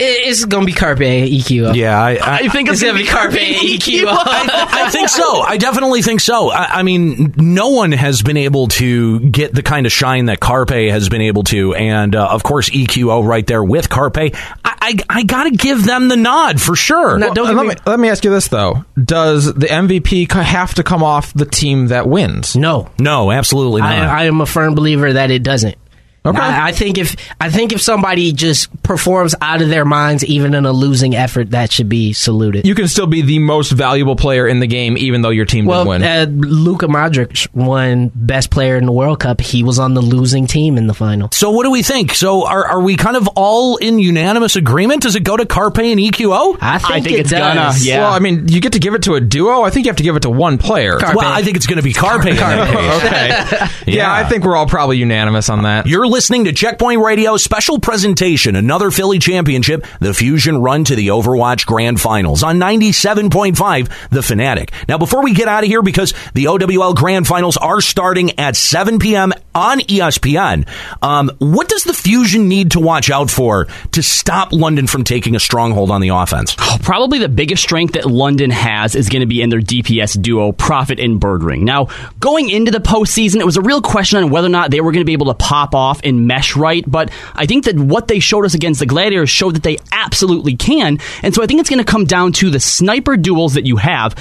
S7: It- It's gonna be Carpe and EQ.
S4: Yeah, I,
S6: I think it's,
S7: It's gonna be Carpe and EQ.
S4: I think so. I definitely think so. I, I mean, no one has been able to get the kind of shine that Carpe has been able to, and uh, of course EQO right there with Carpe. I, I, I got to give them the nod for sure.
S5: Well, and let, me, let me ask you this though: Does the MVP have to come off the team that wins?
S7: No,
S4: no, absolutely not.
S7: I, I am a firm believer that it doesn't.
S5: Okay.
S7: I, I think if I think if somebody just performs out of their minds, even in a losing effort, that should be saluted.
S5: You can still be the most valuable player in the game, even though your team
S7: well,
S5: didn't win.
S7: uh, Luka Modric won Best Player in the World Cup. He was on the losing team in the final.
S4: So what do we think? So are, are we kind of all in unanimous agreement? Does it go to Carpe and EQO?
S7: I think,
S6: I think
S7: it
S6: it's
S7: does.
S6: gonna, yeah.
S5: Well, I mean, you get to give it to a duo. I think you have to give it to one player.
S7: Carpe.
S4: Well, I think it's going to be Carpe. in that case.
S5: okay. yeah, I think we're all probably unanimous on that.
S4: You're listening to Checkpoint Radio special presentation, another Philly championship, the Fusion run to the Overwatch Grand Finals on 97.5 The Fanatic. Now, before we get out of here, because the OWL Grand Finals are starting at 7 p.m. on ESPN, um, what does the Fusion need to watch out for to stop London from taking a stronghold on the offense?
S6: Probably the biggest strength that London has is going to be in their DPS duo, Profit and Birdring. Now, going into the postseason, it was a real question on whether or not they were going to be able to pop off and mesh right, but I think that what they showed us against the Gladiators showed that they absolutely can, and so I think it's going to come down to the sniper duels that you have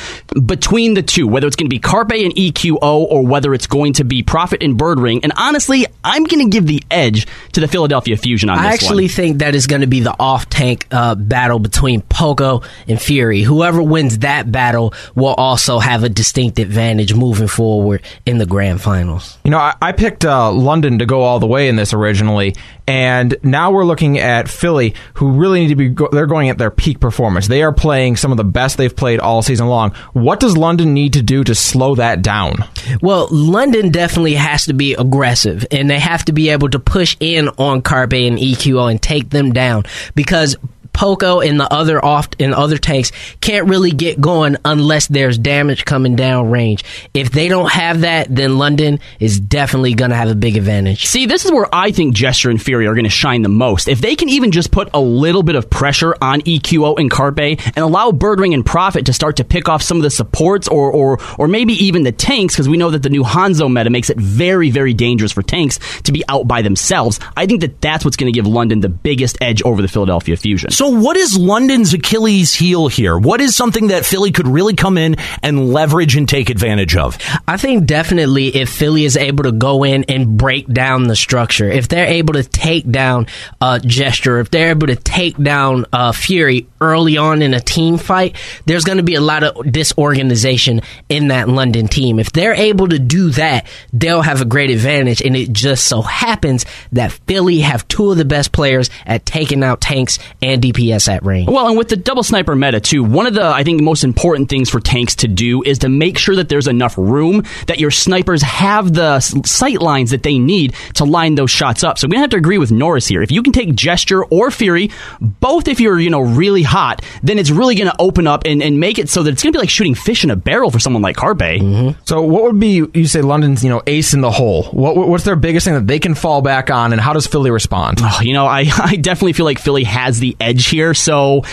S6: between the two, whether it's going to be Carpe and EQO or whether it's going to be Profit and Birdring, and honestly, I'm going to give the edge to the Philadelphia Fusion on this
S7: I
S6: one.
S7: actually think that is going to be the off tank uh, battle between Poko and Fury. Whoever wins that battle will also have a distinct advantage moving forward in the grand finals.
S5: You know, I, I picked uh, London to go all the way in this originally, and now we're looking at Philly, who really need to be. Go- they're going at their peak performance. They are playing some of the best they've played all season long. What does London need to do to slow that down?
S7: Well, London definitely has to be aggressive, and they have to be able to push in on Carpe and EQO and take them down because. Poko and the other off and other tanks can't really get going unless there's damage coming down range. If they don't have that, then London is definitely going to have a big advantage.
S6: See, this is where I think Gesture and Fury are going to shine the most. If they can even just put a little bit of pressure on EQO and Carpe and allow Birdring and Profit to start to pick off some of the supports or or, or maybe even the tanks, because we know that the new Hanzo meta makes it very, very dangerous for tanks to be out by themselves. I think that that's what's going to give London the biggest edge over the Philadelphia Fusion.
S4: So, what is London's Achilles heel here? What is something that Philly could really come in and leverage and take advantage of?
S7: I think definitely if Philly is able to go in and break down the structure, if they're able to take down uh, Gesture, if they're able to take down uh, Fury early on in a team fight, there's going to be a lot of disorganization in that London team. If they're able to do that, they'll have a great advantage. And it just so happens that Philly have two of the best players at taking out tanks and DPS at range.
S6: Well, and with the double sniper meta too, one of the I think most important things for tanks to do is to make sure that there's enough room that your snipers have the sight lines that they need to line those shots up. So we have to agree with Norris here. If you can take gesture or fury, both if you're you know really hot, then it's really going to open up and, and make it so that it's going to be like shooting fish in a barrel for someone like Carpe. Mm-hmm.
S5: So, what would be you say London's you know ace in the hole? What what's their biggest thing that they can fall back on, and how does Philly respond?
S6: Oh, you know, I, I definitely feel like Philly has the edge here. So,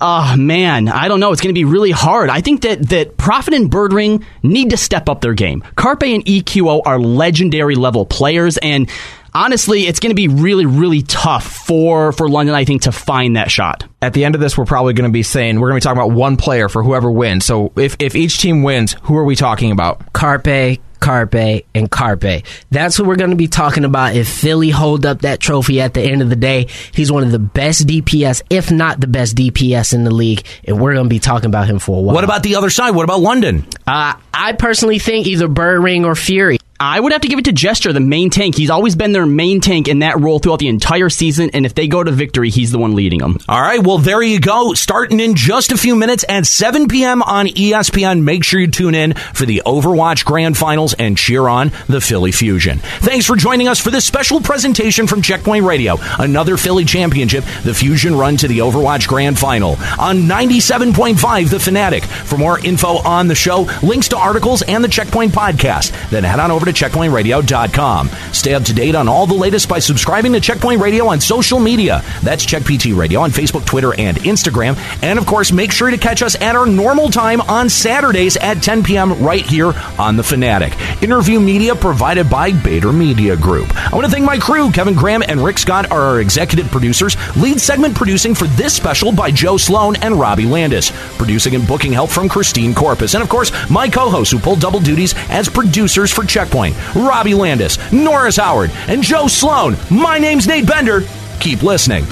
S6: oh man, I don't know. It's going to be really hard. I think that that Profit and Birdring need to step up their game. Carpe and EQO are legendary level players, and honestly, it's going to be really, really tough for for London. I think to find that shot.
S5: At the end of this, we're probably going to be saying we're going to be talking about one player for whoever wins. So, if if each team wins, who are we talking about?
S7: Carpe, Carpe, and Carpe. That's what we're going to be talking about. If Philly hold up that trophy at the end of the day, he's one of the best DPS, if not the best DPS in the league, and we're going to be talking about him for a while.
S4: What about the other side? What about London?
S7: Uh, I personally think either Birdring or Fury.
S6: I would have to give it to Gesture, the main tank. He's always been their main tank in that role throughout the entire season, and if they go to victory, he's the one leading them.
S4: All right, well, there you go. Starting in just a few minutes at 7 p.m. on ESPN. Make sure you tune in for the Overwatch Grand Finals and cheer on the Philly Fusion. Thanks for joining us for this special presentation from Checkpoint Radio. Another Philly championship, the Fusion run to the Overwatch Grand Final on 97.5 The Fanatic. For more info on the show, links to articles and the Checkpoint podcast, then head on over to checkpointradio.com. Stay up to date on all the latest by subscribing to Checkpoint Radio on social media. That's CheckPT Radio on Facebook, Twitter, and Instagram. And of course, make sure to catch us at our normal time on Saturdays at 10 p.m. right here on The Fanatic. Interview media provided by Bader Media Group. I want to thank my crew. Kevin Graham and Rick Scott are our executive producers. Lead segment producing for this special by Joe Sloan and Robbie Landis. Producing and booking help from Christine Corpus. And of course, my co-hosts who pull double duties as producers for Checkpoint. Robbie Landis, Norris Howard, and Joe Sloan. My name's Nate Bender. Keep listening.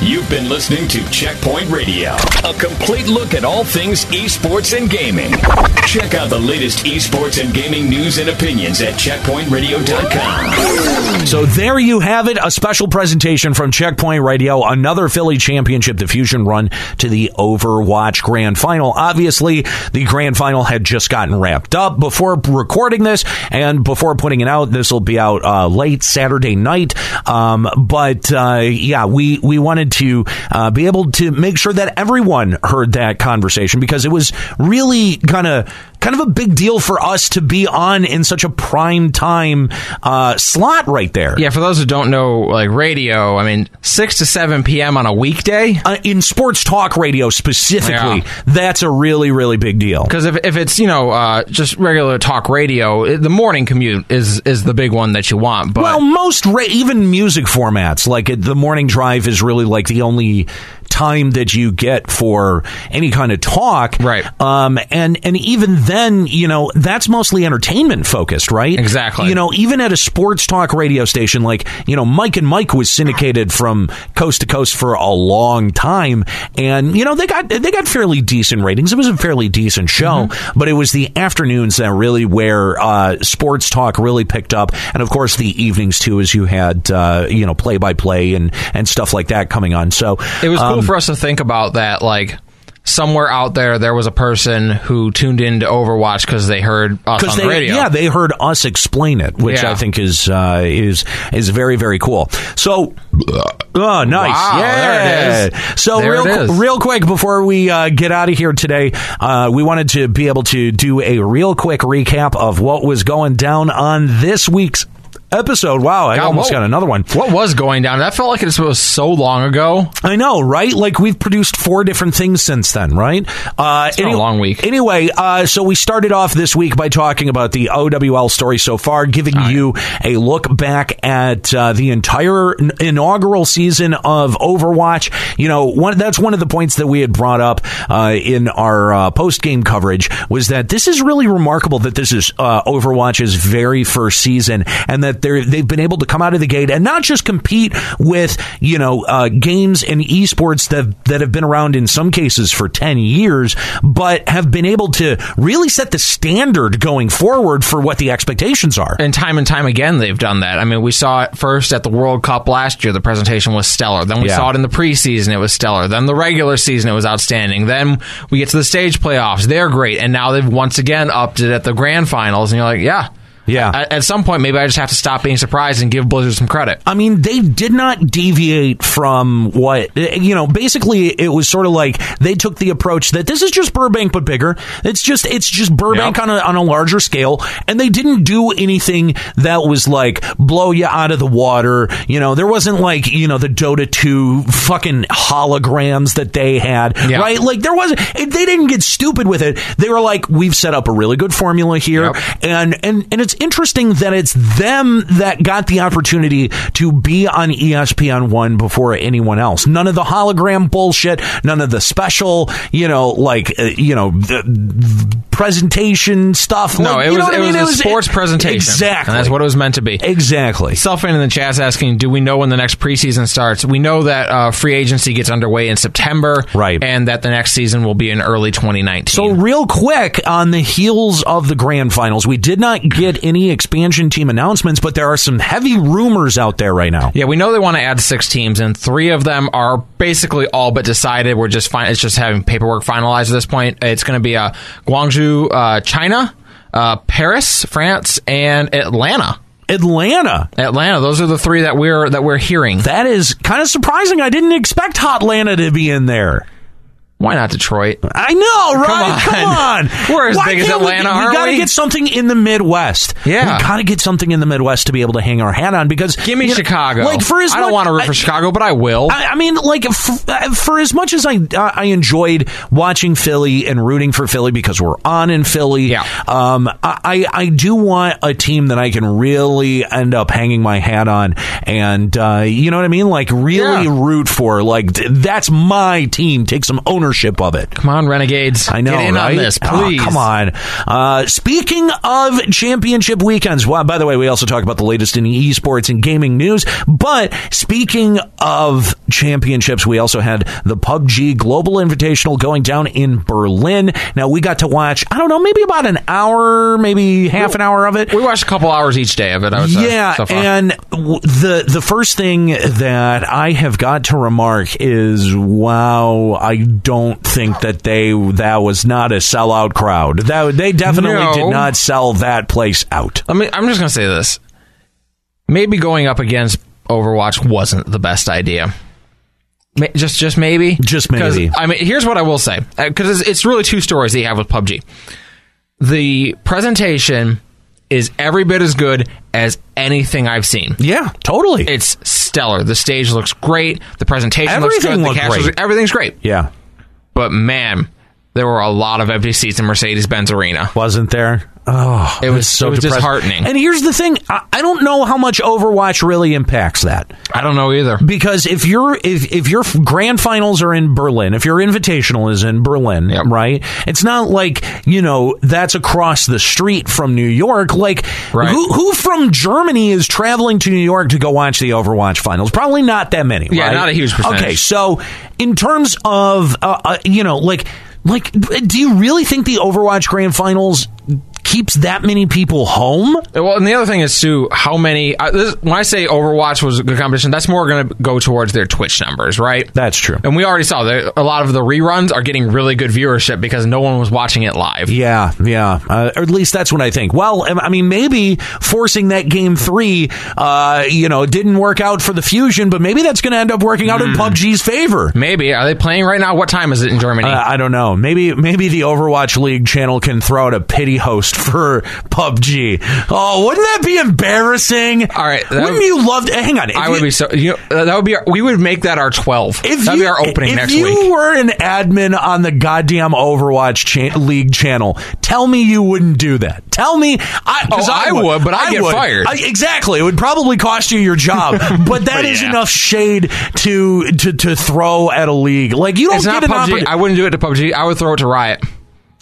S2: You've been listening to Checkpoint Radio, a complete look at all things esports and gaming. Check out the latest esports and gaming news and opinions at checkpointradio.com.
S4: So there you have it, a special presentation from Checkpoint Radio, another Philly championship, the Fusion run to the Overwatch Grand Final. Obviously, the Grand Final had just gotten wrapped up before recording this and before putting it out. This will be out uh, late Saturday night. Um, but uh, yeah, we we wanted to uh, be able to make sure that everyone heard that conversation because it was really kind of kind of a big deal for us to be on in such a prime time uh, slot right there.
S5: Yeah, for those who don't know, like radio, I mean, six to seven p.m. on a weekday
S4: uh, in sports talk radio specifically,
S5: Yeah.
S4: that's a really really big deal.
S5: Because if, if it's you know uh, just regular talk radio, the morning commute is is the big one that you want. But
S4: well, most ra- even music formats like it, the morning drive is really like the only time that you get for any kind of talk, right? Um, and and even then, you know, that's mostly entertainment focused, right?
S5: Exactly.
S4: You know, even at a sports talk radio station, like you know, Mike and Mike was syndicated from coast to coast for a long time, and you know they got they got fairly decent ratings. It was a fairly decent show, but it was the afternoons that really where uh, sports talk really picked up, and of course the evenings too, as you had uh, you know play by play and and stuff like that coming on. So
S5: it was cool
S4: um,
S5: for us to think about that, like. Somewhere out there, there was a person who tuned in to Overwatch because they heard us on
S4: they,
S5: the radio.
S4: Yeah, they heard us explain it, which
S5: Yeah.
S4: I think is uh, is is very very cool. So, oh, nice,
S5: Wow,
S4: yeah.
S5: there it is.
S4: So
S5: There
S4: real real quick before we uh, get out of here today, uh, we wanted to be able to do a real quick recap of what was going down on this week's episode. Wow, I
S5: God,
S4: almost
S5: what-
S4: got another one.
S5: What was going down? That felt like it was so long ago.
S4: I know, right? Like we've produced four different things since then, right? Uh,
S5: been a long week.
S4: Anyway, uh, so we started off this week by talking about the OWL story so far, giving you a look back at uh, the entire n- inaugural season of Overwatch. You know, one that's one of the points that we had brought up uh, in our uh, post game coverage was that this is really remarkable that this is uh, Overwatch's very first season, and that that they're they've been able to come out of the gate and not just compete with you know uh, games and esports that that have been around in some cases for ten years, but have been able to really set the standard going forward for what the expectations are.
S5: And time and time again, they've done that. I mean, we saw it first at the World Cup last year. The presentation was stellar. Then we
S4: Yeah.
S5: saw it in the preseason. It was stellar. Then the regular season, it was outstanding. Then we get to the stage playoffs. They're great. And now they've once again upped it at the grand finals. And you're like, yeah.
S4: Yeah.
S5: At, at some point, maybe I just have to stop being surprised and give Blizzard some credit.
S4: I mean, they did not deviate from what, you know, basically it was sort of like they took the approach that this is just Burbank but bigger. It's just, it's just Burbank on a, on a larger scale. And they didn't do anything that was like blow you out of the water. You know, there wasn't like, you know, the Dota 2 fucking holograms that they had, right? Like there wasn't, they didn't get stupid with it. They were like, we've set up a really good formula here. And, and, and it's interesting that it's them that got the opportunity to be on ESPN one before anyone else. None of the hologram bullshit, none of the special, you know, like, uh, you know, the presentation stuff.
S5: No,
S4: Like,
S5: it
S4: you know
S5: was
S4: what
S5: it
S4: I mean?
S5: was a sports presentation.
S4: Exactly.
S5: And that's what it was meant to be.
S4: Exactly.
S5: Selfin in the chat's asking, do we know when the next preseason starts? We know that uh, free agency gets underway in September. Right. And that the next season will be in early 2019.
S4: So, real quick, on the heels of the grand finals, we did not get any expansion team announcements, but there are some heavy rumors out there right now.
S5: Yeah, we know they want to add six teams, and three of them are basically all but decided. We're just fine. It's just having paperwork finalized at this point. It's going to be uh, Guangzhou, uh, China, uh, Paris, France, and Atlanta.
S4: Atlanta,
S5: Atlanta. Those are the three that we're that we're hearing.
S4: That is kind of surprising. I didn't expect Hotlanta to be in there.
S5: Why not Detroit?
S4: I know, right?
S5: Come
S4: Come
S5: on.
S4: on.
S5: We're as
S4: Why
S5: big as
S4: can't we-
S5: Atlanta,
S4: We, gotta
S5: we?
S4: get something in the Midwest.
S5: Yeah.
S4: we gotta get something in the Midwest to be able to hang our hat on. Because
S5: Give me
S4: you know,
S5: Chicago.
S4: Like for as
S5: I don't want to root for
S4: I-
S5: Chicago, but I will.
S4: I, I mean, like f- for as much as I I enjoyed watching Philly and rooting for Philly because we're on in Philly. Yeah. Um, I I do want a team that I can really end up hanging my hat on, and uh, you know what I mean, like really root for. Like th- that's my team. Take some ownership of it.
S5: Come on, Renegades.
S4: I know,
S5: Get in
S4: right?
S5: on this,
S4: Oh,
S5: please.
S4: come on. Uh, speaking of championship weekends, well, by the way, we also talk about the latest in esports and gaming news. But speaking of championships, we also had the PUBG Global Invitational going down in Berlin. Now we got to watch, I don't know, maybe about an hour, maybe half an hour of it.
S5: We watched a couple hours each day of it. I would say.
S4: Yeah,
S5: so
S4: and w- the the first thing that I have got to remark is, wow, I don't think that they that was not a sellout crowd. That they definitely
S5: No.
S4: did not sell that place out.
S5: I mean, I'm just going to say this. Maybe going up against Overwatch wasn't the best idea. Just, just maybe.
S4: just maybe.
S5: I mean, here's what I will say uh, because it's, it's really two stories that you have with PUBG. The presentation is every bit as good as anything I've seen.
S4: Yeah, totally.
S5: It's stellar. The stage looks great. The presentation
S4: Everything
S5: looks good. the cast
S4: great.
S5: everything's great.
S4: Yeah,
S5: But man, there were a lot of empty seats in Mercedes Benz Arena.
S4: wasn't there? Oh,
S5: It was
S4: so
S5: it was disheartening.
S4: And here's the thing: I, I don't know how much Overwatch really impacts that.
S5: I don't know either.
S4: because if your if if your grand finals are in Berlin, if your invitational is in Berlin, right? It's not like you know that's across the street from New York. Like
S5: Right.
S4: who who from Germany is traveling to New York to go watch the Overwatch finals? Probably not that many.
S5: Yeah,
S4: right?
S5: not a huge percentage.
S4: Okay, so in terms of uh, uh, you know like like do you really think the Overwatch grand finals keeps that many people home?
S5: Well, and the other thing is too how many. Uh, this, when I say Overwatch was a good competition, that's more going to go towards their Twitch numbers, right?
S4: That's true.
S5: And we already saw that a lot of the reruns are getting really good viewership because no one was watching it live.
S4: Yeah, yeah. Uh, or at least that's what I think. Well, I mean, maybe forcing that game three, uh, you know, didn't work out for the Fusion, but maybe that's going to end up working out in PUBG's favor.
S5: Maybe are they playing right now? What time is it in Germany?
S4: Uh, I don't know. Maybe maybe the Overwatch League channel can throw out a pity host for PUBG. Oh, wouldn't that be embarrassing?
S5: All right,
S4: wouldn't
S5: would-
S4: you love to hang on?
S5: I would
S4: you-
S5: be so. You know, uh, that would be. Our, we would make that our twelve.
S4: If
S5: That'd
S4: you,
S5: be our opening next week.
S4: if you were an admin on the goddamn Overwatch cha- League channel, tell me you wouldn't do that. Tell me, I,
S5: Oh, I would, but I'd get
S4: would.
S5: fired.
S4: I- exactly, it would probably cost you your job, but that is
S5: yeah.
S4: enough shade to to to throw at a league. Like you don't
S5: It's
S4: get
S5: not
S4: an
S5: PUBG. I wouldn't do it to PUBG. I would throw it to Riot.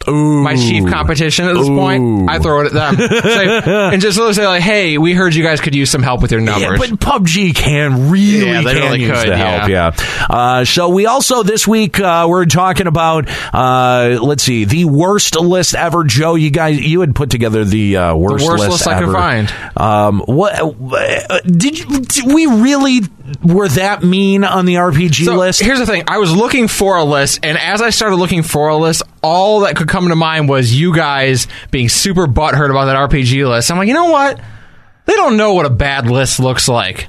S5: My chief competition at this point, I throw it at them. Say- and just say like, "Hey, we heard you guys could use some help with your
S4: Yeah,
S5: numbers."
S4: but PUBG can really,
S5: Yeah, they
S4: can
S5: really
S4: use
S5: could,
S4: the help. Yeah. Uh, so we also this week uh, we're talking about uh, let's see the worst list ever. Joe, you guys, you had put together the uh, worst,
S5: worst list I could
S4: ever.
S5: find.
S4: Um, what uh, did, you, did we really were that mean on the RPG
S5: So,
S4: list?
S5: Here's the thing: I was looking for a list, and as I started looking for a list, all that could come to mind was you guys being super butthurt about that RPG list. I'm like, you know what? They don't know what a bad list looks like.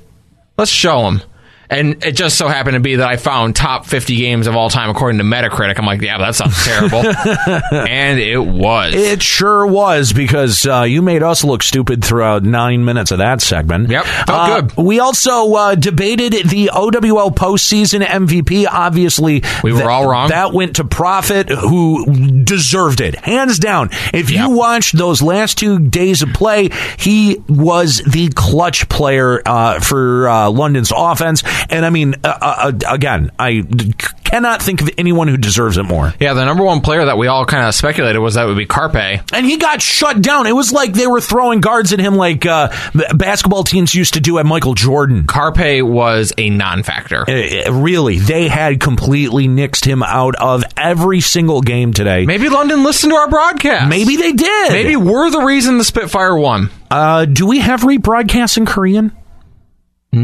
S5: Let's show them. And it just so happened to be that I found top 50 games of all time according to Metacritic. I'm like, yeah, that sounds terrible. and it was.
S4: It sure was because uh, you made us look stupid throughout nine minutes of that segment.
S5: Yep, felt
S4: Uh,
S5: good.
S4: We also uh, debated the OWL postseason MVP. Obviously,
S5: We were
S4: th-
S5: all wrong.
S4: That went to Profit, who deserved it hands down. If you watched those last two days of play, he was the clutch player uh, for uh, London's offense. And I mean, uh, uh, again, I cannot think of anyone who deserves it more.
S5: yeah, the number one player that we all kind of speculated was that would be Carpe.
S4: And he got shut down. It was like they were throwing guards at him like uh, basketball teams used to do at Michael Jordan.
S5: Carpe was a non factor.
S4: Uh, really, they had completely nixed him out of every single game today.
S5: Maybe London listened to our broadcast.
S4: Maybe they did.
S5: Maybe we're the reason the Spitfire won.
S4: Uh, do we have rebroadcasts in Korean?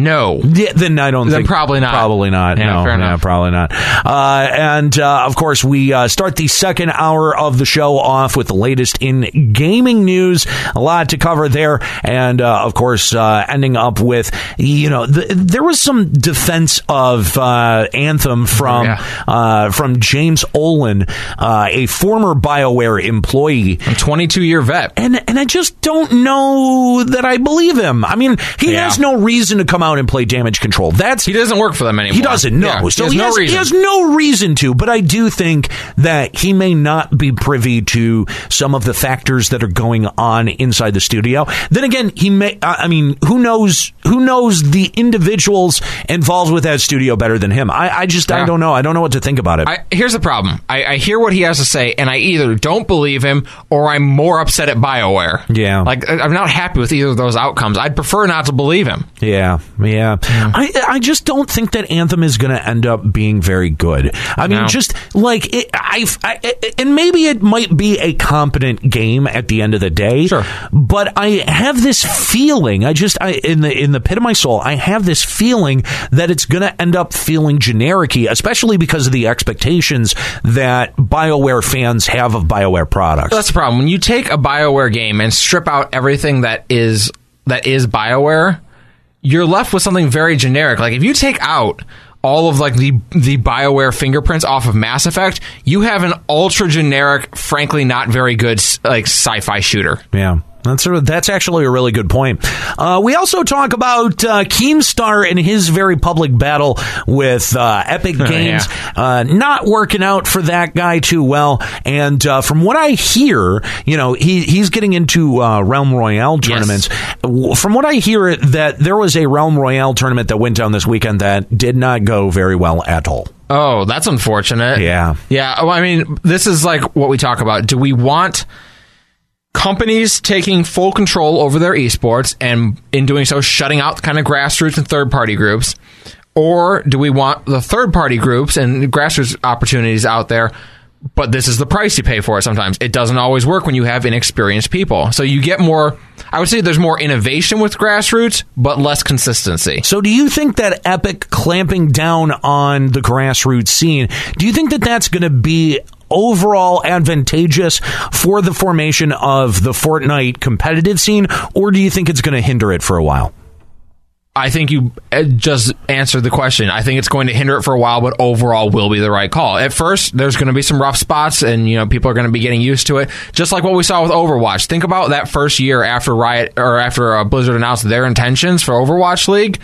S5: No.
S4: Yeah, then I don't
S5: Then
S4: think
S5: probably not.
S4: Probably not.
S5: Yeah,
S4: no,
S5: fair
S4: yeah, probably not. Uh, and uh, of course, we uh, start the second hour of the show off with the latest in gaming news. A lot to cover there, and uh, of course, uh, ending up with you know the, there was some defense of uh, Anthem from
S5: Yeah.
S4: uh, from James Ohlen, uh, a former Bioware employee,
S5: A 22 year vet.
S4: and and I just don't know that I believe him. I mean, he has no reason to come out and play damage control. That's
S5: He doesn't work for them anymore.
S4: he doesn't know.
S5: Yeah,
S4: so
S5: he has no reason.
S4: he has no reason to. But I do think that he may not be privy to some of the factors that are going on inside the studio. Then again, he may. I I mean, who knows? Who knows the individuals involved with that studio better than him? I, I just I don't know. I don't know what to think about it.
S5: I, here's the problem. I, I hear what he has to say, and I either don't believe him or I'm more upset at BioWare.
S4: Yeah.
S5: Like, I'm not happy with either of those outcomes. I'd prefer not to believe him.
S4: Yeah, yeah. Hmm. I I just don't think that Anthem is going to end up being very good. I mean, just like it, I, I, and maybe it might be a competent game at the end of the day.
S5: Sure.
S4: But I have this feeling. I just I in the in the pit of my soul, I have this feeling that it's going to end up feeling generic-y, especially because of the expectations that BioWare fans have of BioWare products.
S5: That's the problem. When you take a BioWare game and strip out everything that is that is BioWare, you're left with something very generic. Like if you take out all of like the the BioWare fingerprints off of Mass Effect, you have an ultra generic, frankly not very good like sci-fi shooter.
S4: Yeah. That's a, that's actually a really good point. Uh, we also talk about uh, Keemstar and his very public battle with uh, Epic Games. uh, not working out for that guy too well. And uh, from what I hear, you know, he he's getting into uh, Realm Royale tournaments. W- From what I hear, that there was a Realm Royale tournament that went down this weekend that did not go very well at all.
S5: Oh, that's unfortunate.
S4: Yeah.
S5: Yeah. Well, I mean, this is like what we talk about. Do we want companies taking full control over their esports and in doing so shutting out kind of grassroots and third party groups? Or do we want the third party groups and grassroots opportunities out there? But this is the price you pay for it sometimes. It doesn't always work when you have inexperienced people. So you get more, I would say there's more innovation with grassroots, but less consistency.
S4: So, do you think that Epic clamping down on the grassroots scene, do you think that that's going to be overall advantageous for the formation of the Fortnite competitive scene, or do you think it's going to hinder it for a while?
S5: I think you uh, just answered the question. I think it's going to hinder it for a while, but overall will be the right call. At first, there's going to be some rough spots, and you know people are going to be getting used to it. Just like what we saw with Overwatch. Think about that first year after Riot or after uh, Blizzard announced their intentions for Overwatch League.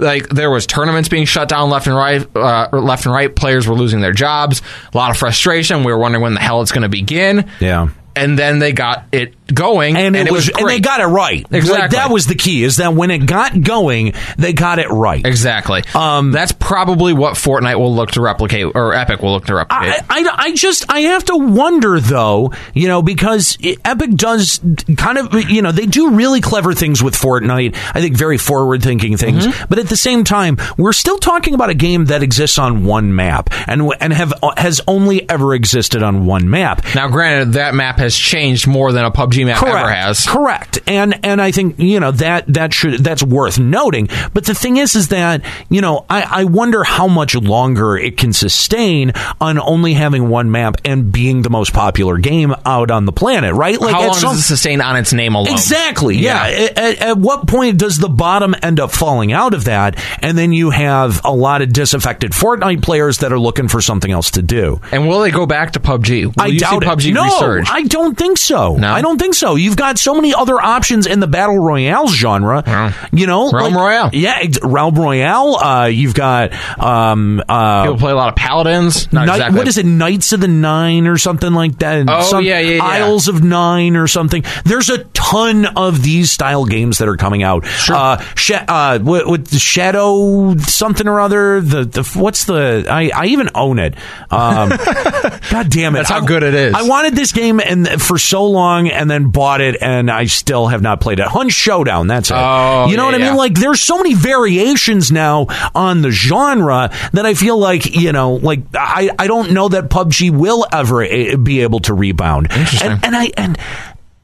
S5: Like there was tournaments being shut down left and right, uh, left and right. Players were losing their jobs. A lot of frustration. We were wondering when the hell it's going to begin
S4: Yeah.
S5: And then they got it going,
S4: and it, was, and they got it right.
S5: Exactly.
S4: Like, that was the key. Is that when it got going, they got it right.
S5: Exactly. Um, that's probably what Fortnite will look to replicate, or Epic will look to replicate.
S4: I, I, I just I have to wonder though, you know, because Epic does kind of you know they do really clever things with Fortnite. I think very forward thinking things,
S5: Mm-hmm.
S4: but at the same time, we're still talking about a game that exists on one map and and have has only ever existed on one map.
S5: now, granted, that map has changed more than a PUBG map
S4: Correct.
S5: ever has.
S4: Correct. And and I think you know that that should that's worth noting. But the thing is, is that you know I, I wonder how much longer it can sustain on only having one map and being the most popular game out on the planet. Right?
S5: Like
S4: How
S5: long
S4: some-
S5: does it sustain on its name alone?
S4: Exactly. Yeah. At, at- at what point does the bottom end up falling out of that, and then you have a lot of disaffected Fortnite players that are looking for something else to do?
S5: And will they go back to PUBG? Will
S4: I doubt
S5: PUBG
S4: it. No,
S5: resurge?
S4: I don't think so.
S5: No?
S4: I don't think so. You've got so many other options in the battle royale genre. You know,
S5: Realm
S4: like-
S5: Royale.
S4: Yeah, Realm Royale. Uh, you've got um, uh,
S5: People play a lot of paladins. Not
S4: Knight-
S5: exactly.
S4: What is it? Knights of the Nine or something like that.
S5: Oh,
S4: Some
S5: yeah, yeah, yeah.
S4: Isles of Nine or something. There's a ton of these style games that are coming out. Sure. Uh, Sha- uh, with, with the Shadow something or other. The, the what's the? I, I even own it. Um, God damn it!
S5: That's how
S4: I-
S5: good it is.
S4: I wanted this game and for so long, and then bought it, and I still have not played it. Hunt Showdown. That's it.
S5: Oh,
S4: you know
S5: yeah,
S4: what I mean?
S5: yeah.
S4: Like there's so many variations now on the genre that I feel like you know, like I I don't know that PUBG will ever eh, be able to rebound.
S5: Interesting.
S4: And, and I and.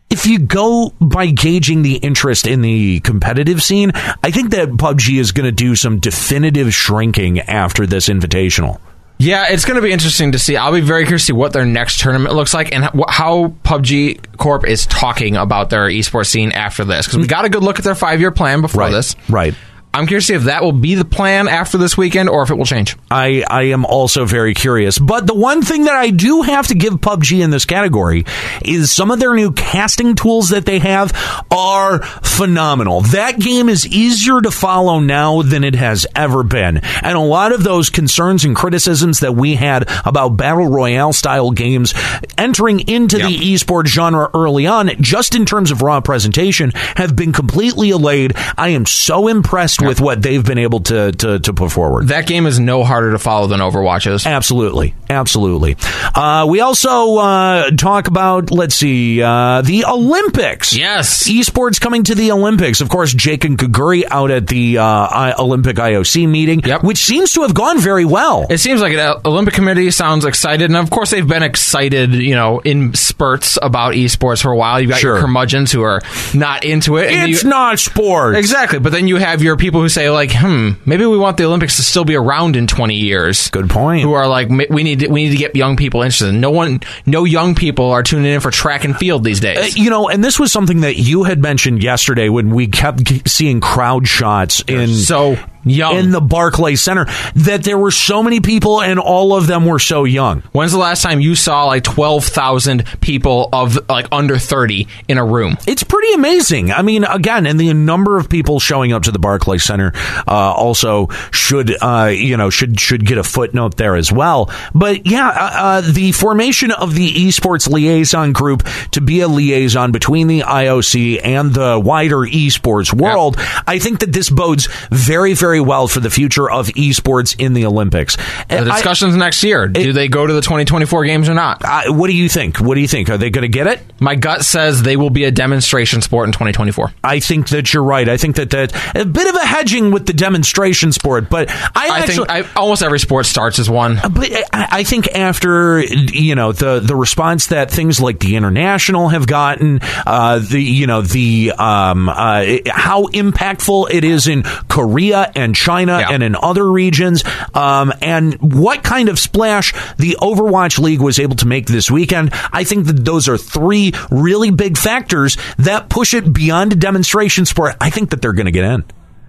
S4: If you go by gauging the interest in the competitive scene, I think that PUBG is going to do some definitive shrinking after this invitational.
S5: Yeah, it's going to be interesting to see. I'll be very curious to see what their next tournament looks like and how PUBG Corp is talking about their esports scene after this. Because we hmm. got a good look at their five year plan before
S4: Right.
S5: this.
S4: Right.
S5: I'm curious to see if that will be the plan after this weekend or if it will change.
S4: I, I am also very curious. But the one thing that I do have to give PUBG in this category is some of their new casting tools that they have are phenomenal. That game is easier to follow now than it has ever been. And a lot of those concerns and criticisms that we had about battle royale style games entering into the esports genre early on, just in terms of raw presentation, have been completely allayed. I am so impressed with what they've been able to, to, to put forward.
S5: That game is no harder to follow than Overwatch is.
S4: Absolutely, absolutely. Uh, we also uh, talk about let's see uh, the Olympics.
S5: Yes,
S4: esports coming to the Olympics. Of course, Jake and Kaguri out at the uh, Olympic IOC meeting, which seems to have gone very well.
S5: It seems like the Olympic Committee sounds excited, and of course they've been excited, you know, in spurts about esports for a while. You've got
S4: Sure.
S5: your curmudgeons who are not into it.
S4: It's
S5: you-
S4: not sports,
S5: exactly. But then you have your people who say like, "Hmm, maybe we want the Olympics to still be around in twenty years."
S4: Good point.
S5: Who are like, we need to, we need to get young people interested. No one, no young people are tuning in for track and field these days.
S4: Uh, you know, and this was something that you had mentioned yesterday when we kept seeing crowd shots in
S5: so young
S4: in the Barclays Center that there were so many people and all of them were so young.
S5: When's the last time you saw like twelve thousand people of like under thirty in a room?
S4: It's pretty amazing. I mean, again, and the number of people showing up to the Barclays Center uh, also should, uh, you know, should should get a footnote there as well. But yeah, uh, uh, the formation of the esports liaison group to be a liaison between the IOC and the wider esports world, I think that this bodes very, very well for the future of esports in the Olympics.
S5: The
S4: I-
S5: discussions next year. Do they go to the 2024 games or not?
S4: I- what do you think? What do you think? Are they going to get it?
S5: My gut says they will be a demonstration sport in 2024.
S4: I think that you're right. I think that that a bit of a hedging with the demonstration sport, but I,
S5: I
S4: actually,
S5: think I, almost every sport starts as one.
S4: but I, I think after you know the the response that things like the international have gotten, uh, the you know the um, uh, how impactful it is in Korea and China and in other regions, um, and what kind of splash the Overwatch League was able to make this weekend. I think that those are three really big factors that push it beyond a demonstration sport. I think that they're going to get in.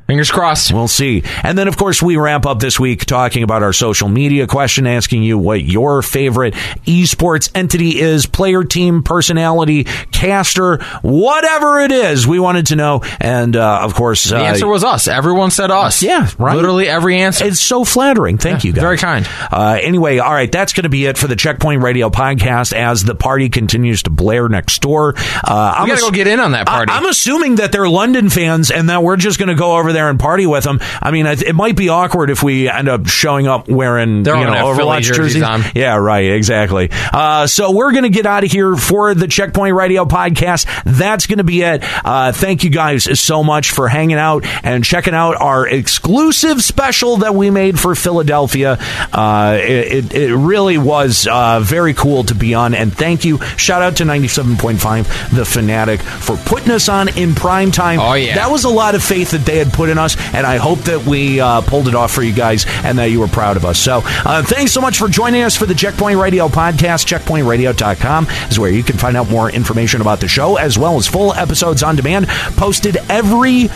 S5: Fingers crossed.
S4: We'll see. And then, of course, we wrap up this week talking about our social media question, asking you what your favorite esports entity is, player, team, personality, caster, whatever it is. We wanted to know. And, uh, of course,
S5: The
S4: uh,
S5: answer was us. Everyone said us.
S4: Yeah, right.
S5: Literally every answer.
S4: It's so flattering. Thank you, guys.
S5: Very kind.
S4: Uh, anyway, all right, that's going to be it for the Checkpoint Radio podcast as the party continues to blare next door. Uh, I'm
S5: we gotta
S4: ass-
S5: go get in on that party.
S4: I- I'm assuming that they're London fans and that we're just going to go over there and party with them. I mean, I th- it might be awkward if we end up showing up wearing
S5: They're
S4: you know
S5: gonna
S4: Overwatch
S5: jerseys on.
S4: Yeah, right, exactly. Uh, so we're going to get out of here for the Checkpoint Radio podcast. That's going to be it. Uh, thank you guys so much for hanging out and checking out our exclusive special that we made for Philadelphia. Uh, it, it, it really was uh, very cool to be on, and thank you. Shout out to 97.5 The Fanatic for putting us on in prime time.
S5: Oh, yeah.
S4: That was a lot of faith that they had put in us, and I hope that we uh, pulled it off for you guys and that you were proud of us. So, uh, thanks so much for joining us for the Checkpoint Radio podcast. CheckpointRadio.com is where you can find out more information about the show, as well as full episodes on demand, posted every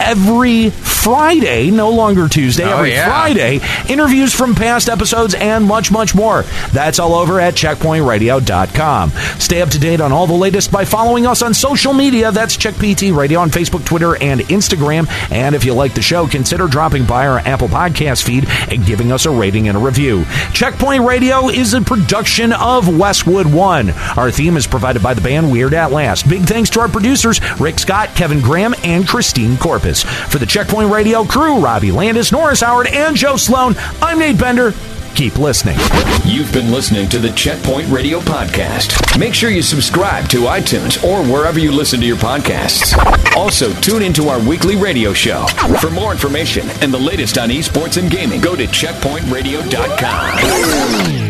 S4: every Friday, no longer Tuesday,
S5: Oh,
S4: every
S5: yeah.
S4: Friday, interviews from past episodes and much, much more. That's all over at checkpointradio.com. Stay up to date on all the latest by following us on social media. That's Check PT Radio on Facebook, Twitter, and Instagram. And if you like the show, consider dropping by our Apple Podcast feed and giving us a rating and a review. Checkpoint Radio is a production of Westwood One. Our theme is provided by the band Weird at Last. Big thanks to our producers, Rick Scott, Kevin Graham, and Christine For the Checkpoint Radio crew, Robbie Landis, Norris Howard, and Joe Sloan, I'm Nate Bender. Keep listening.
S2: You've been listening to the Checkpoint Radio Podcast. Make sure you subscribe to iTunes or wherever you listen to your podcasts. Also, tune into our weekly radio show. For more information and the latest on esports and gaming, go to checkpointradio.com.